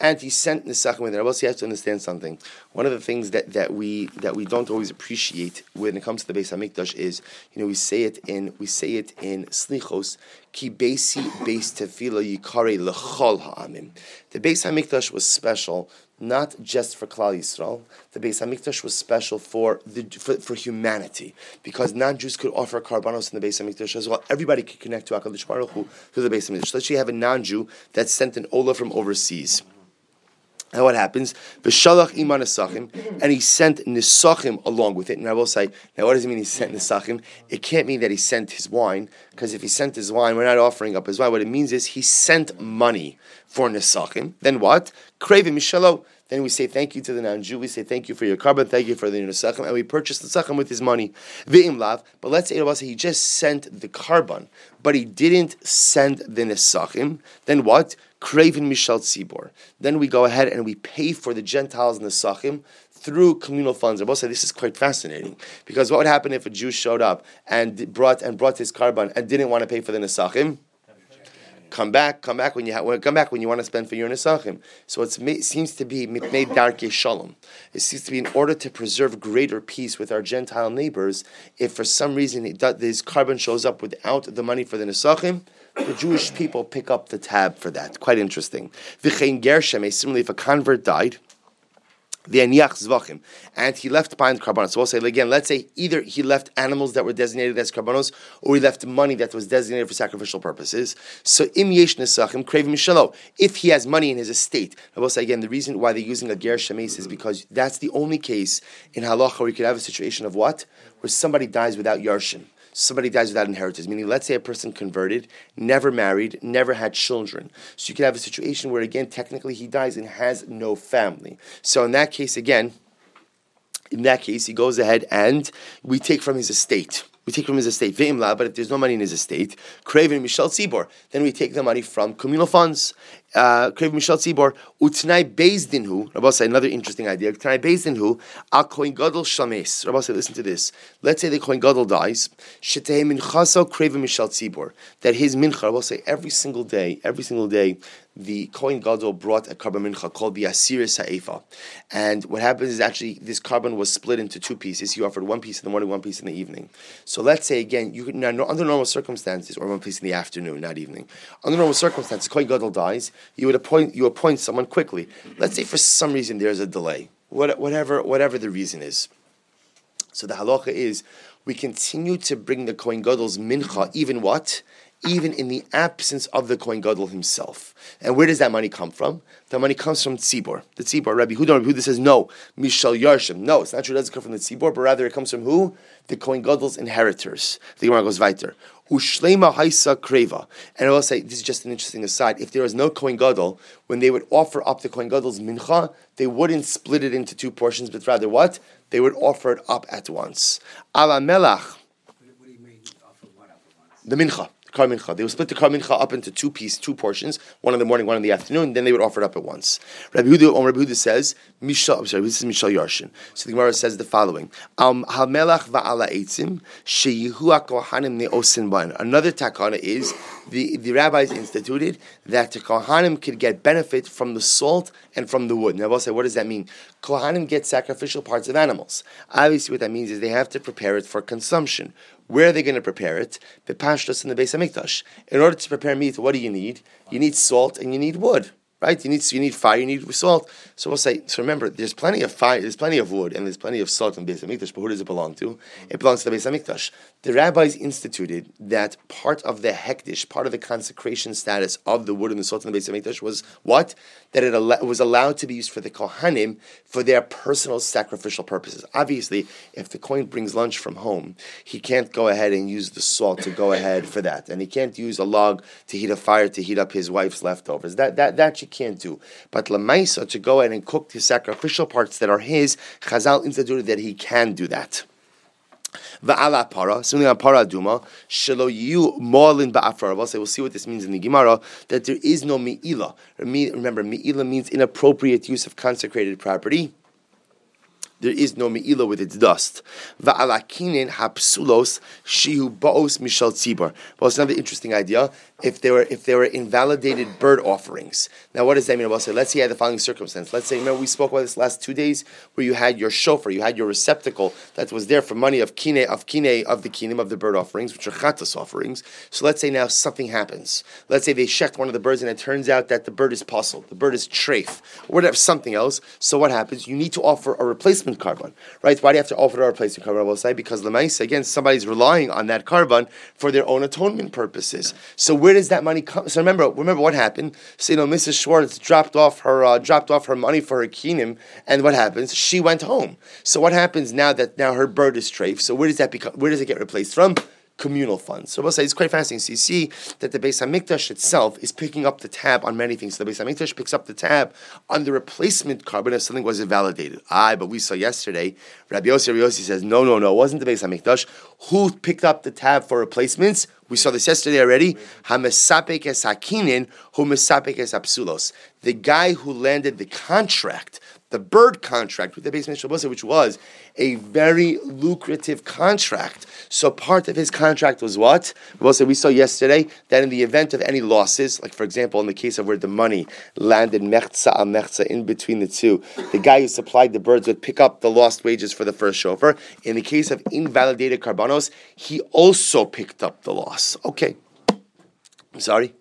and he sent Nesachim with it. Also, you have to understand something. One of the things that, that we that we don't always appreciate when it comes to the Beis Hamikdash is, you know, we say it in we say it in Slichos, Ki Beisi Beis Tefila Yikare Lechol Ha'amim. The Beis Hamikdash was special not just for Klal Yisrael. The Beis Hamikdash was special for the for, for humanity because non-Jews could offer karbanos in the Beis Hamikdash as well. Everybody could connect to Hakadosh Baruch Hu through the Beis Hamikdash. Let's say you have a non-Jew that sent an ola from overseas. And what happens? V'shalach iman nisachim, and he sent nisachim along with it. And I will say, now what does it mean he sent nisachim? It can't mean that he sent his wine, because if he sent his wine, we're not offering up his wine. What it means is he sent money for nisachim. Then what? Craving mishalo. Then we say thank you to the non-Jew. We say thank you for your korban, thank you for the nesachim, and we purchase nesachim with his money. V'im lav. But let's say he just sent the korban, but he didn't send the nesachim. Then what? Craven Mishal Tzibor. Then we go ahead and we pay for the Gentiles and the Sachim through communal funds. I will say this is quite fascinating because what would happen if a Jew showed up and brought and brought his korban and didn't want to pay for the Nesachim? Come back, come back when you ha- come back when you want to spend for your nesachim. So it seems to be made darke shalom. It seems to be in order to preserve greater peace with our Gentile neighbors. If for some reason it does, this korban shows up without the money for the nesachim, the Jewish people pick up the tab for that. Quite interesting. V'chein gershem, similarly, if a convert died, the aniach zvachim, and he left behind karbanos. So we'll say again, let's say either he left animals that were designated as karbanos, or he left money that was designated for sacrificial purposes. So im yesh nesachim mishalo. If he has money in his estate, I will say again, the reason why they're using a ger shemes is because that's the only case in halacha where you could have a situation of what, where somebody dies without yarshim somebody dies without inheritance, meaning let's say a person converted, never married, never had children. So you could have a situation where, again, technically he dies and has no family. So in that case, again, in that case, he goes ahead and we take from his estate we take from his estate, ve'imla, but if there's no money in his estate, craven Michel Tzibor, then we take the money from communal funds. Uh, craven Michel Tzibor, utnai bezdinhu, Rabbi say another interesting idea, utnai bezdinhu, al koin gadol shames. Rabbi say, listen to this. Let's say the koin gadol dies, shetei minchaso craven Michel Tzibor, that his mincha, Rabbi say, every single day, every single day, the Kohen Gadol brought a korban mincha called the Asir Sa'ifa. And what happens is actually this korban was split into two pieces. He offered one piece in the morning, one piece in the evening. So let's say again, you could now under normal circumstances, or one piece in the afternoon, not evening. Under normal circumstances, Kohen Gadol dies, you would appoint you appoint someone quickly. Let's say for some reason there's a delay. whatever whatever the reason is. So the halacha is we continue to bring the Kohen Gadol's mincha, even what? Even in the absence of the Kohen Gadol himself. And where does that money come from? The money comes from Tzibor. The Tzibor, Rabbi Huda, Rabbi Huda says, no, Mishal Yarshim. No, it's not true, it doesn't come from the Tzibor, but rather it comes from who? The Kohen Gadol's inheritors. The Gemara goes weiter. Ushlema Haisa Kreva. And I will say, this is just an interesting aside. If there was no Kohen Gadol, when they would offer up the Kohen Gadol's mincha, they wouldn't split it into two portions, but rather what? They would offer it up at once. Ala Melach. What do you mean? Offer one at once. The mincha. Kar Mincha. They would split the Kar Mincha up into two pieces, two portions, one in the morning, one in the afternoon, then they would offer it up at once. Rabbi Huda, um, Rabbi Huda says, Mishal, I'm sorry, this is Mishal Yarshin. So the Gemara says the following, um. Another takana is, the, the rabbis instituted that the kohanim could get benefit from the salt and from the wood. Now, I will say, what does that mean? Kohanim get sacrificial parts of animals. Obviously, what that means is they have to prepare it for consumption. Where are they going to prepare it? The pashtas in the Beis Hamikdash. In order to prepare meat, what do you need? You need salt and you need wood right? You need you need fire, you need salt. So we'll say. So remember, there's plenty of fire, there's plenty of wood, and there's plenty of salt in Beis Hamikdash. But who does it belong to? It belongs to the Beis Hamikdash. The rabbis instituted that part of the hektish, part of the consecration status of the wood and the salt in the Beis Hamikdash was what that it al- was allowed to be used for the kohanim for their personal sacrificial purposes. Obviously, if the kohen brings lunch from home, he can't go ahead and use the salt to go ahead for that, and he can't use a log to heat a fire to heat up his wife's leftovers. That that that you can't do. But Lamaisa, to go ahead and cook the sacrificial parts that are his, Chazal instituted that he can do that. Va'ala para, something on para duma, shelo yu molin ba'afar. We'll we'll see what this means in the Gemara. That there is no mi'ila. Remember, mi'ila means inappropriate use of consecrated property there is no me'ila with its dust. Va'alakinin hapsulos shihu ba'os mishal tzibor. Well, it's another interesting idea. If there were if there were invalidated bird offerings. Now, what does that mean? Say, let's say you had the following circumstance. Let's say, remember we spoke about this last two days, where you had your shofar, you had your receptacle that was there for money of kine of kine of the kinim of the bird offerings, which are chatas offerings. So let's say now something happens. Let's say they shecht one of the birds, and it turns out that the bird is pasul, the bird is treif, or whatever, something else. So what happens? You need to offer a replacement korban, right? Why do you have to offer a replacement korban? I will say because lemaisa again, somebody's relying on that korban for their own atonement purposes. So where does that money come? So remember, remember what happened. So you know, Mrs. Schwartz dropped off her uh, dropped off her money for her kinim, and what happens? She went home. So what happens now that now her bird is strafe? So where does that become? Where does it get replaced from? communal funds. So we'll say it's quite fascinating. So you see that the Beis Hamikdash itself is picking up the tab on many things. So the Beis Hamikdash picks up the tab on the replacement korban if something was invalidated. Aye, but we saw yesterday, Rabbi Yossi, Rabbi Yossi says, no, no, no, it wasn't the Beis Hamikdash. Who picked up the tab for replacements? We saw this yesterday already. Hamesapek es hakinin, who mesapek es apsulos. The guy who landed the contract the bird contract with the Beis Mishnah which was a very lucrative contract. So part of his contract was what? We saw yesterday that in the event of any losses, like for example in the case of where the money landed mechza al mechza in between the two, the guy who supplied the birds would pick up the lost wages for the first shofar. In the case of invalidated karbanos, he also picked up the loss. Okay. I'm sorry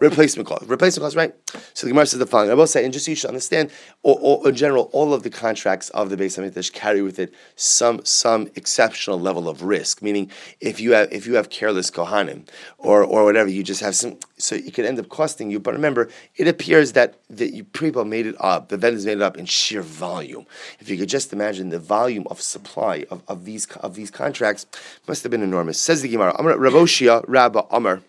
replacement clause. Replacement clause, right? So the Gemara says the following. I will say, and just so you should understand, or, or, in general, all of the contracts of the Beis Hamikdash carry with it some some exceptional level of risk. Meaning, if you have if you have careless kohanim or or whatever, you just have some. So it could end up costing you. But remember, it appears that the people made it up. The vendors made it up in sheer volume. If you could just imagine the volume of supply of, of these of these contracts, must have been enormous. Says the Gemara. Ravoshia Rabba Amar.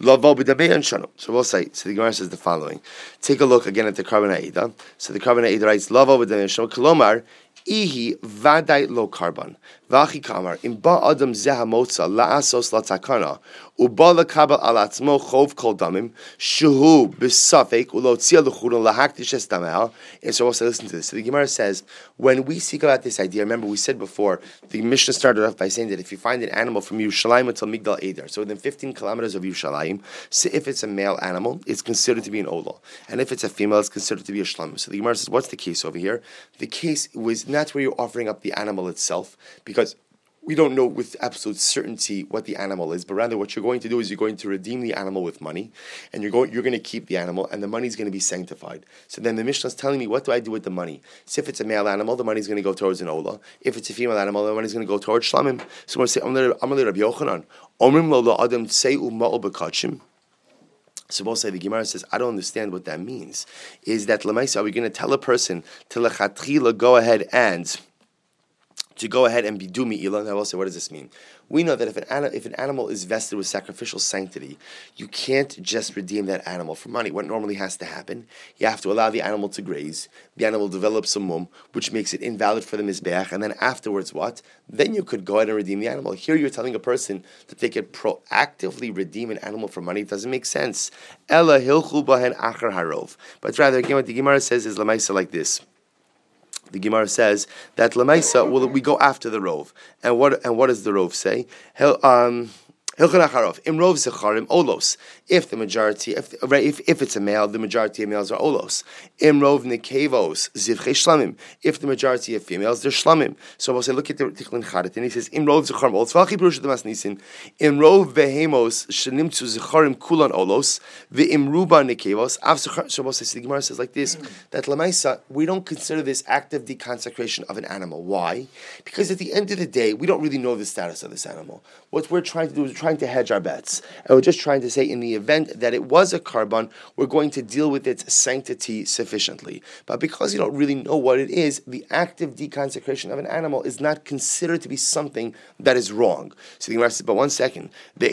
So we'll say, so the Gemara says the following. Take a look again at the Korban Ha'eda. So the Korban Ha'eda writes, Lava Lavo b'damei Kolomar, ihi vaday lo karban. Vachi kamar, im ba adam zeha motza la'asos latakana, uba lekabel al atzmo chov kol damim, shuhu b'safek ulotzia l'churun lahaktish es dameha. And so also listen to this. So the Gemara says, when we speak about this idea, remember we said before, the Mishnah started off by saying that if you find an animal from Yerushalayim until Migdal Eder, so within 15 kilometers of Yerushalayim, so if it's a male animal, it's considered to be an ola. And if it's a female, it's considered to be a shlam. So the Gemara says, what's the case over here? The case was not where you're offering up the animal itself, because because we don't know with absolute certainty what the animal is, but rather what you're going to do is you're going to redeem the animal with money, and you're going you're going to keep the animal, and the money is going to be sanctified. So then the Mishnah is telling me what do I do with the money? So if it's a male animal, the money is going to go towards an ola. If it's a female animal, the money is going to go towards shlamim. So I'm going to say Amalei Rabbi Yochanan, Omrim lo adam tsei uma'ol bekachim. So we'll say the Gemara says, I don't understand what that means. Is that Lamaisa, are we going to tell a person to go ahead and to go ahead and be do mi'ilah. Now, also, what does this mean? We know that if an, if an animal is vested with sacrificial sanctity, you can't just redeem that animal for money. What normally has to happen, you have to allow the animal to graze. The animal develops a mum, which makes it invalid for the mizbeach, and then afterwards, what? Then you could go ahead and redeem the animal. Here, you're telling a person that they could proactively redeem an animal for money. It doesn't make sense. Ella hilchu bahen acher harov. But rather, again, what the Gemara says is lamaisa like this the Gemara says that Lamaisa, will we go after the rove. And what and what does the rove say? Um, olos. If the majority, if, if, if it's a male, the majority of males are olos. Imrov nekevos zivche shlamim. If the majority of females, they're shlamim. So we'll say, look at the Tiklin Charatin, and he says, Imrov zecharim olos. Vachi perush demas nisin. Imrov behemos shenimtzu zecharim kulan olos. Ve'imruba nekevos. Av zechar. So we'll say, the Gemara says like this, that we don't consider this act of deconsecration of an animal. Why? Because at the end of the day, we don't really know the status of this animal. What we're trying to do is trying to hedge our bets. And we're just trying to say in the event that it was a korban, we're going to deal with its sanctity sufficiently. But because you don't really know what it is, the active deconsecration of an animal is not considered to be something that is wrong. So the Gemara says, but one second. So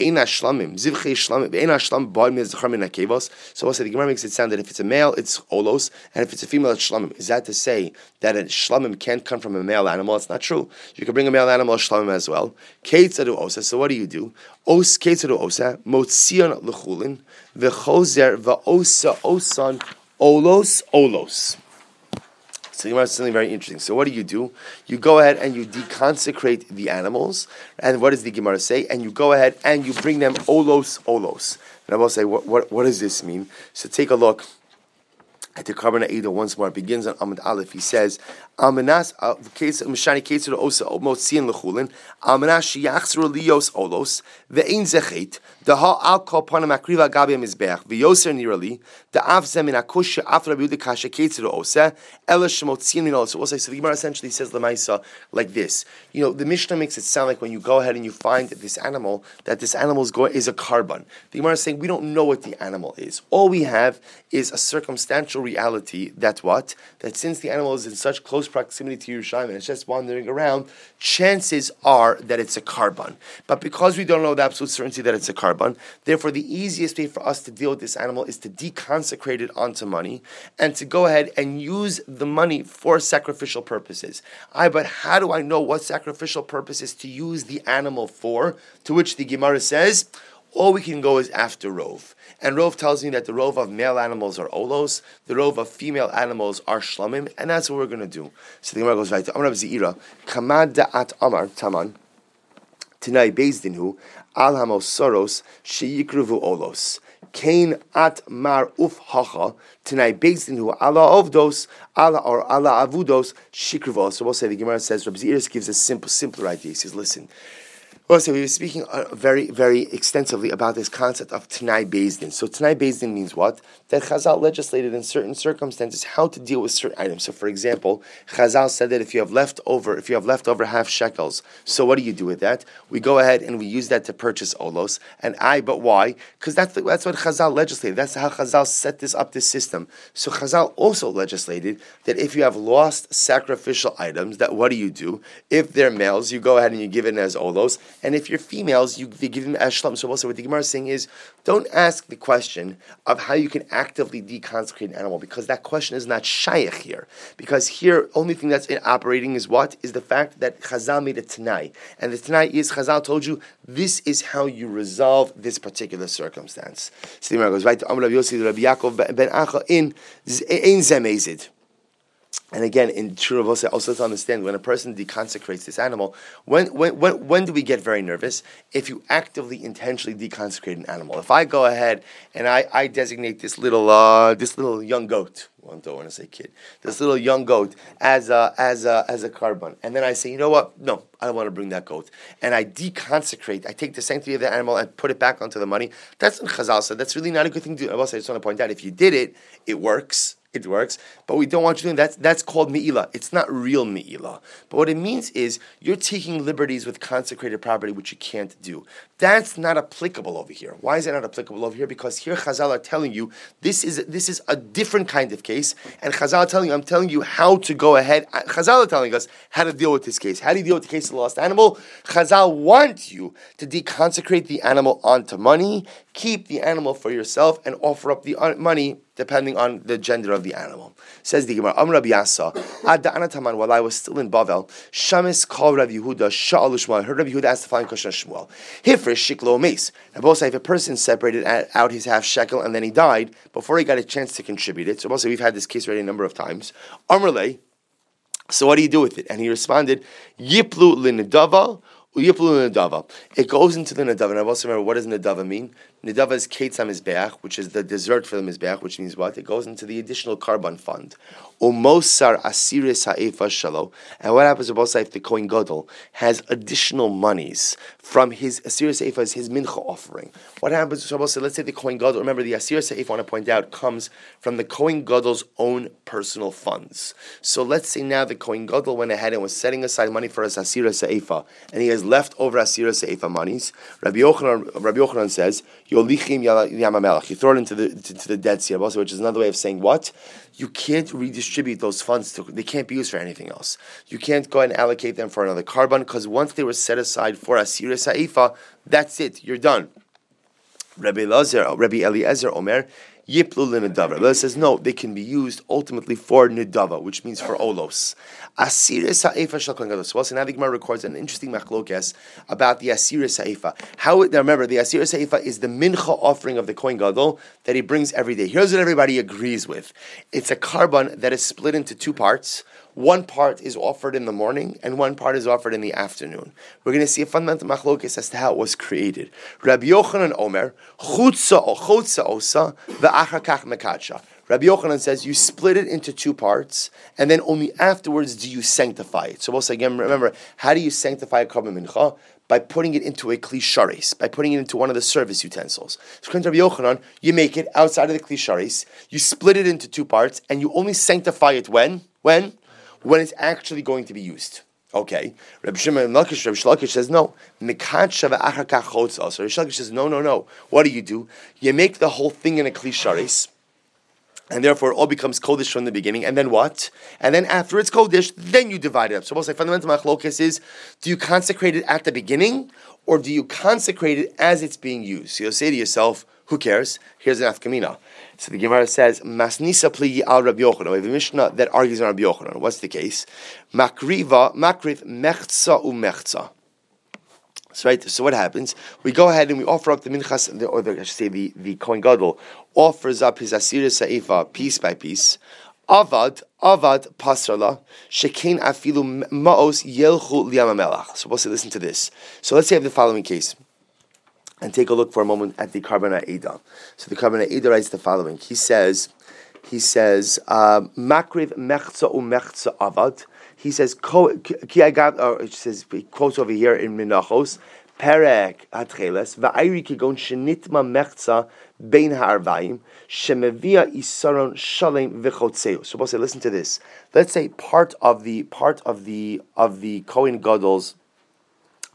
also the Gemara makes it sound that if it's a male, it's olos, and if it's a female, it's shlamim. Is that to say that a shlamim can't come from a male animal? It's not true. You can bring a male animal, a shlamim as well. Os so what do you do? Os ketzero osa, motzion lechulin, v'chozer v'osa osan, olos olos. So you something very interesting. So what do you do? You go ahead and you deconsecrate the animals. And what does the Gemara say? And you go ahead and you bring them olos olos. And I will say, what, what, what does this mean? So take a look at the Korban Eda once more. It begins on Amud Aleph. He says, Amanas uh, Mishani to Osa Motzian Lechulin, Amanas Shiachzru Lios Olos, Ve'in Zechet, the Ha Al Kol Panam Akriva Gabi Mizbech, Ve'yoser Nirali, the Av Zemin Akush After Rabbi Kasha case to Osa, Ela Shemotzian Olos. Also, so the Gemara essentially says Lamaisa like this. You know, the Mishnah makes it sound like when you go ahead and you find this animal, that this animal is, is a korban. The Gemara is saying we don't know what the animal is. All we have is a circumstantial reality that what? That since the animal is in such close proximity to Yerushalayim and it's just wandering around, chances are that it's a korban. But because we don't know the absolute certainty that it's a korban, therefore the easiest way for us to deal with this animal is to deconsecrate it onto money and to go ahead and use the money for sacrificial purposes. I but how do I know what sacrificial purposes to use the animal for? To which the Gemara says, all we can go is after Rove. And Rove tells me that the Rove of male animals are Olos, the Rove of female animals are Shlamim, and that's what we're going to do. So the Gemara goes right to Amar Zira, Kamad Da'at Amar Taman, Tinai Bezdinhu, Al Hamosoros, Sheyikruvu Olos. Kain at mar uf hacha tonight based in who Allah ovdos Allah or Allah avudos shikrivos. So we'll say the Gemara says Rabbi Iris gives a simple simpler idea. He says, listen, also, we were speaking uh, very, very extensively about this concept of Tanai Bezdin. So, Tanai Bezdin means what? That Chazal legislated in certain circumstances how to deal with certain items. So, for example, Chazal said that if you have leftover, if you have leftover half shekels, so what do you do with that? We go ahead and we use that to purchase olos. And I, but why? Because that's that's what Chazal legislated. That's how Chazal set this up, this system. So, Chazal also legislated that if you have lost sacrificial items, that what do you do? If they're males, you go ahead and you give it as olos. And if you're females, you they give them as shlam. So also what the Gemara is saying is, don't ask the question of how you can actively deconsecrate an animal because that question is not shaykh here. Because here, only thing that's operating is what is the fact that Chazal made a tanai, and the tanai is Chazal told you this is how you resolve this particular circumstance. So the Gemara goes right to Amr Yossi Rabbi Yaakov ben Acha in Ein Zemezid. And again, in Churavosa, also to understand when a person deconsecrates this animal, when, when, when, when do we get very nervous? If you actively, intentionally deconsecrate an animal. If I go ahead and I, I designate this little, uh, this little young goat, well, I don't want to say kid, this little young goat as a, as a, as a korban, and then I say, you know what? No, I don't want to bring that goat. And I deconsecrate, I take the sanctity of the animal and put it back onto the money. That's what Chazal so That's really not a good thing to do. I just want to point out, if you did it, it works it works. But we don't want you doing that. That's called me'ila. It's not real me'ila. But what it means is you're taking liberties with consecrated property, which you can't do. That's not applicable over here. Why is it not applicable over here? Because here Chazal are telling you this is this is a different kind of case, and Chazal are telling you, I'm telling you how to go ahead. Chazal are telling us how to deal with this case. How do you deal with the case of the lost animal? Chazal want you to deconsecrate the animal onto money, keep the animal for yourself, and offer up the uh, money depending on the gender of the animal. Says the Gemara, Am Rabbi Yasa, Ad Anataman, while I was still in Bavel, Shamis called Rabbi Yehuda, Sha'al Shmuel, heard Rabbi Yehuda ask the following question of Shmuel. Hifrish shiklo mace. If a person separated out his half shekel and then he died before he got a chance to contribute it, so say we've had this case already a number of times, so what do you do with it? And he responded, Yiplu it goes into the nadava. And I also remember what does nadava mean? Nadava is ketzam mizbeach, which is the dessert for the mizbeach, which means what? It goes into the additional korban fund. Umosar asiris ha'efa shalo. And what happens to if the Kohen Gadol has additional monies from his asiris ha'efa, is his mincha offering? What happens to both let's say the Kohen Gadol, remember the asiris ha'efa, I want to point out, comes from the Kohen Gadol's own personal funds. So let's say now the Kohen Gadol went ahead and was setting aside money for his asiris ha'efa, and he has leftover asiris ha'efa monies. Rabbi Yochanan, Rabbi Yochanan says, Yolichim Yamamelech. You throw it into the, into the Dead Sea, which is another way of saying what? You can't redistribute those funds. To, they can't be used for anything else. You can't go and allocate them for another korban because once they were set aside for Asira Sa'ifa, that's it. You're done. Rabbi, Elazar, Rabbi Eliezer Omer, Yiplu l'nedava. Rabbi says no, they can be used ultimately for nidava, which means for olos. Asiris ha'efa shel kohen gadol. So also now the Gemara records an interesting machlokes about the asiris ha'efa. How now remember the asiris ha'efa is the mincha offering of the kohen gadol that he brings every day. Here's what everybody agrees with: it's a korban that is split into two parts. One part is offered in the morning, and one part is offered in the afternoon. We're going to see a fundamental machlokes as to how it was created. Rabbi Yochanan Omer, chutza chutza osa ve'achakach mekacha. Rabbi Yochanan says you split it into two parts, and then only afterwards do you sanctify it. So also again, remember, how do you sanctify a korban mincha? By putting it into a klisharis, by putting it into one of the service utensils. So Rabbi Yochanan, you make it outside of the klisharis, you split it into two parts, and you only sanctify it when? When? When it's actually going to be used. Okay, Rabbi Shimon Rabbi Shlakish says no. Rabbi Shlakish says no, no, no. What do you do? You make the whole thing in a klisharis, and therefore it all becomes Kodesh from the beginning. And then what? And then after it's Kodesh, then you divide it up. So we'll say fundamental machlokas is, do you consecrate it at the beginning, or do you consecrate it as it's being used? So you'll say to yourself, who cares? Here's an afkamina. So the Gemara says, Masnisa pligi al Rabbi Yochanan. We have a Mishnah that argues on Rabbi Yochanan. What's the case? Makriva, makriv mechza u mechza. So, right, so what happens? We go ahead and we offer up the minchas, or the, I should say the, the Kohen Gadol offers up his asir sa'ifa piece by piece. Avad, Avad pasrala, shekin afilu maos yelchu liamamelach. So we'll say, listen to this. So let's say I have the following case. And take a look for a moment at the Korban Ha'eda. So the Korban Ha'eda writes the following. He says, he says, um, Makriv mechza u mechza avad he says, ki or it says, he quotes over here in Menachos, Perek Atcheles, Va'ayri kigon shenitma mechza bein ha'arvayim, shemevia isaron shalem v'chotzeu. So we'll say, listen to this. Let's say part of the, part of the, of the Kohen Gadol's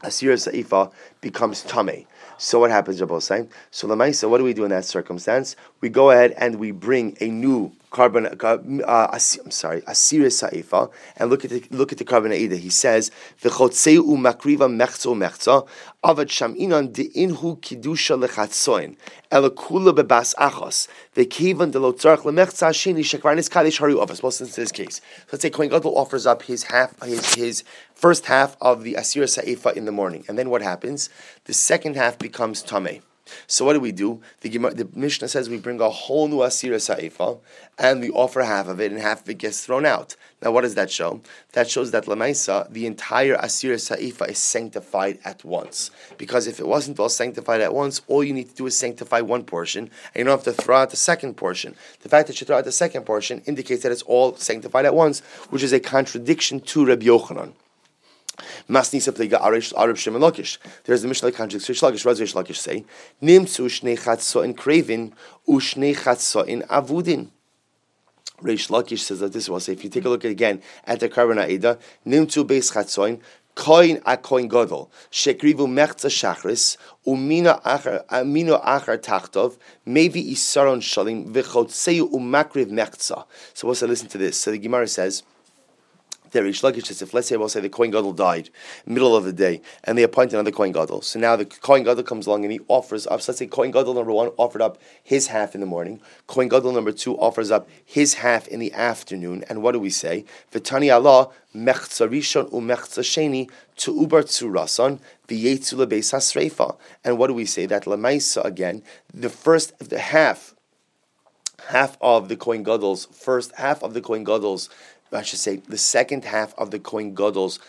Asir Sa'ifa becomes Tameh. So what happens, Rabbi saying? So the Lamaisa, what do we do in that circumstance? We go ahead and we bring a new korban. Uh, uh I'm sorry, asira sa'ifa, and look at the look at the Korban Eda. He says v'chotzeu makriva mechzo mechza avad shaminan deinhu kidusha lechatzoin elakula bebas achos v'kivan delo tzarich lemechza sheni shekvarnis kadesh haru office. Well, since this case, so let's say Kohen Gadol offers up his half his his first half of the asira sa'ifa in the morning, and then what happens? The second half becomes tameh. So what do we do? The, the Mishnah says we bring a whole new asira sa'ifa and we offer half of it, and half of it gets thrown out. Now, what does that show? That shows that lamaisa, the entire asira sa'ifa is sanctified at once. Because if it wasn't all sanctified at once, all you need to do is sanctify one portion, and you don't have to throw out the second portion. The fact that you throw out the second portion indicates that it's all sanctified at once, which is a contradiction to Rabbi Yochanan. There's the Mishnah that contradicts Rish Lakish. What does Rish Lakish say? Nimtzu shnei in craving ushnei chatzah in avudin. Rish Lakish says that this was. If you take a look again at the Korban Eda, Nimtzu beis chatzoin. Koin a koin gadol shekrivu mechza shachris umina achar amino achar tachtov maybe isaron shalim v'chotzeu umakriv mechza. So, what's I listen to this? So the Gemara says there, Rish Lakish if let's say, we'll say the Kohen Gadol died, middle of the day, and they appoint another Kohen Gadol. So now the Kohen Gadol comes along and he offers up, so let's say Kohen Gadol number one offered up his half in the morning, Kohen Gadol number two offers up his half in the afternoon, and what do we say? V'tani Allah, mechza rishon u'mechza tzurasan, v'yetzu lebeis hasreifa. And what do we say? That lemaisa, again, the first, the half, half of the Kohen Gadol's, first half of the Kohen Gadol's I should say, the second half of the Kohen Gadol's,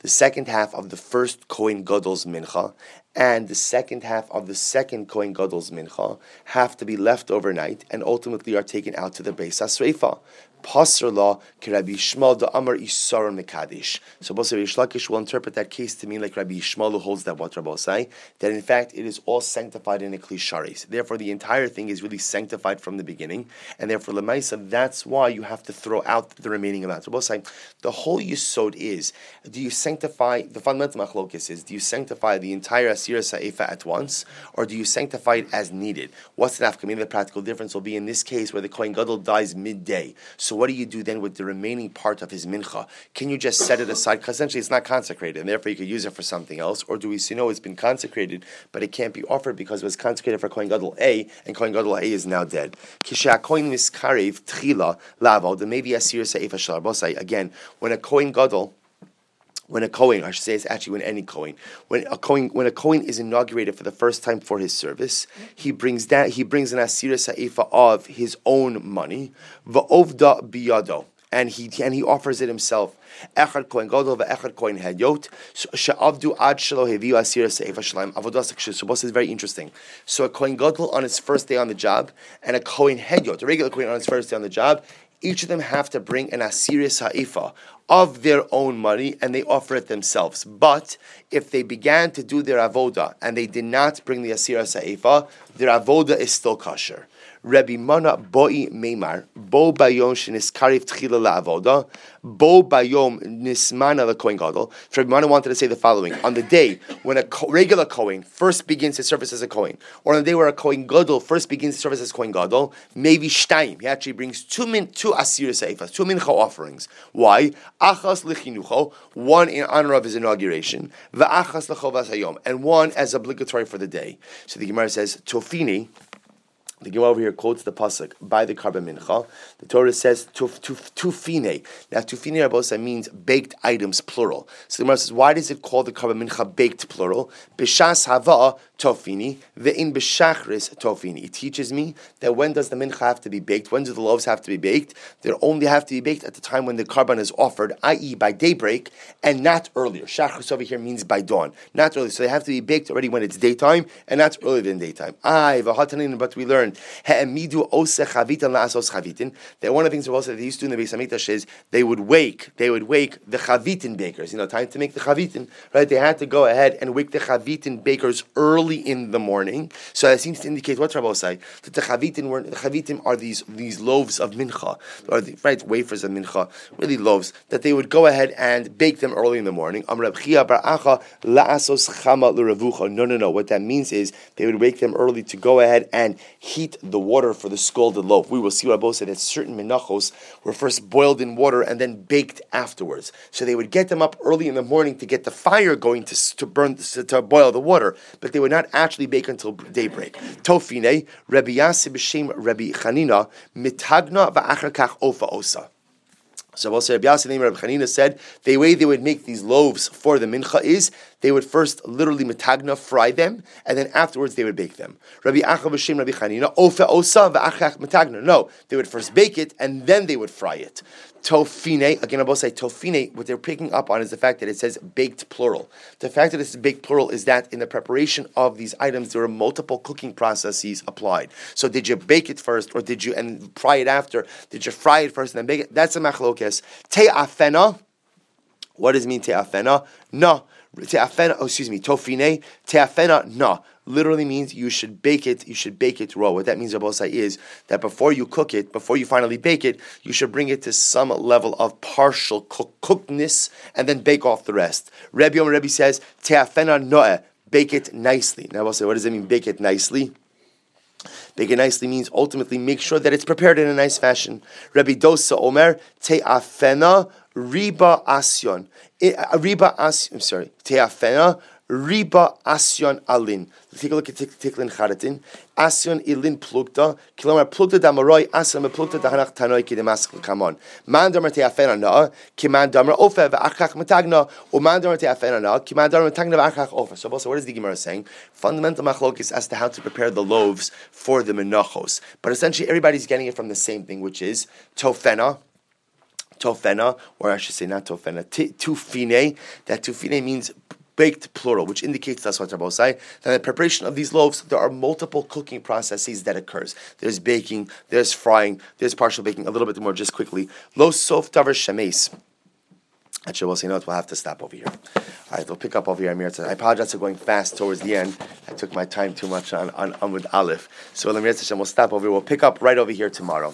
the second half of the first Kohen Gadol's mincha, and the second half of the second Kohen Gadol's mincha have to be left overnight and ultimately are taken out to the Beis Asreifa. Pasr law, Rabbi Yishmael the Amar Isar Mekadish. So Bosa Lakish will interpret that case to mean like Rabbi Yishmael who holds that what Rabbi say, that in fact it is all sanctified in a klisharis. Therefore, the entire thing is really sanctified from the beginning, and therefore Lemaisa, that's why you have to throw out the remaining amount. Say the whole yisod is: Do you sanctify the fundamental machlokis is? Do you sanctify the entire asira sa'ifa at once, or do you sanctify it as needed? What's the nafkamina? The practical difference will be in this case where the kohen gadol dies midday. So what do you do then with the remaining part of his mincha? Can you just set it aside? Because essentially it's not consecrated, and therefore you could use it for something else. Or do we see no, it's been consecrated, but it can't be offered because it was consecrated for Kohen Gadol A, and Kohen Gadol A is now dead. Again, when a Kohen Gadol when a Kohen, I should say it's actually when any Kohen, when a Kohen, when a Kohen is inaugurated for the first time for his service, he brings that he brings an asira sa'ifa of his own money, va'ovda biyado, and he and he offers it himself. Echad Kohen Gadol ve'echad Kohen Hedyot she'avdu ad shelo heviu asira is very interesting. So a Kohen Gadol on his first day on the job, and a Kohen Hedyot, a regular Kohen on his first day on the job, each of them have to bring an asira sa'ifa of their own money and they offer it themselves. But if they began to do their avoda and they did not bring the asira sa'ifa, their avoda is still kosher. Rabbi Mana Boi Meimar, Bo Bayom Sheniskariv Tchila La'avoda, Bo Bayom Nismana the Kohen Gadol. Rabbi Mana wanted to say the following: On the day when a regular Kohen first begins his service as a Kohen, or on the day where a Kohen Gadol first begins his service as Kohen Gadol, maybe Shtaim, he actually brings two min two asir seifas, two mincha offerings. Why? Achas lichinucho, one in honor of his inauguration, va'achas lechovas hayom, and one as obligatory for the day. So the Gemara says, Tofini, the Gemara over here quotes the pasuk by the karban mincha. The Torah says tufine. Now tufine rabosa means baked items plural. So the Gemara says, why does it call the karban mincha baked plural? Bishas hava tofini, ve'in b'shachris tofini. It teaches me that when does the mincha have to be baked? When do the loaves have to be baked? They only have to be baked at the time when the karban is offered, i.e. by daybreak, and not earlier. Shachris over here means by dawn, not early. So they have to be baked already when it's daytime, and not earlier than daytime. I, but we learned that one of the things that they used to do in the Beis Hamikdash is they would wake, they would wake the chavitin bakers. You know, time to make the chavitin, right? They had to go ahead and wake the chavitin bakers early in the morning. So that seems to indicate what Rabbi say that the chavitim were the chavitim are these these loaves of mincha, or the right wafers of mincha, really loaves that they would go ahead and bake them early in the morning. No, no, no. What that means is they would wake them early to go ahead and heat the water for the scalded loaf. We will see Rabbi said that certain minachos were first boiled in water and then baked afterwards. So they would get them up early in the morning to get the fire going to, to burn to, to boil the water, but they would not actually bake until daybreak. Tofine, Rabbi Yasib B'Shem Rabbi Chanina, mitagna va'achar ofa osa. So Rabbi Yassi name Rabbi Chanina said the way they would make these loaves for the mincha is they would first literally metagna fry them and then afterwards they would bake them. Rabbi Achav Hashem Rabbi Chanina ofa osa va'achach metagna. No, they would first bake it and then they would fry it. Tofine, again, I will say tofine, what they're picking up on is the fact that it says baked plural. The fact that it's baked plural is that in the preparation of these items, there are multiple cooking processes applied. So did you bake it first or did you, and fry it after? Did you fry it first and then bake it? That's a machlokes. Te'afena, what does it mean te'afena? No. Te'afena, oh, excuse me, tofine, te'afena, no literally means you should bake it, you should bake it raw. What that means, Rabosai, is that before you cook it, before you finally bake it, you should bring it to some level of partial cook- cookedness and then bake off the rest. Rebbe Yom Rebbe says, Te'afena noe, bake it nicely. Now, Rabosai, what does it mean, bake it nicely? Bake it nicely means ultimately make sure that it's prepared in a nice fashion. Rabbi Dosa Omer, Te'afena riba asyon. Eh, uh, riba asyon, I'm sorry, Te'afena Riba Asyon Alin. Take a look at Tiklin Charatin. Asyon Ilin Plugta. Kilomar Plugta Damaroi Asyon Plugta Dahanach Tanoi Kidemaskel Kamon. Man Damer Teafena Na. Kiman Damer Ofe V'achach Matagna. Or Man Damer Teafena Na. Kiman Damer Matagna V'achach Ofe. So also, what is the Gemara saying? Fundamental machlokis as to how to prepare the loaves for the menachos. But essentially, everybody's getting it from the same thing, which is tofena tofena, or I should say not tofena, tufine. That tufine means baked plural, which indicates that's what Rabbi say. That the preparation of these loaves, there are multiple cooking processes that occurs. There's baking, there's frying, there's partial baking. A little bit more, just quickly. Lo sof davar shemes. Actually, we'll say, what, we'll have to stop over here. All right, we'll pick up over here, Amir. I apologize for going fast towards the end. I took my time too much on, on, on with Aleph. So, we'll stop over here. We'll pick up right over here tomorrow.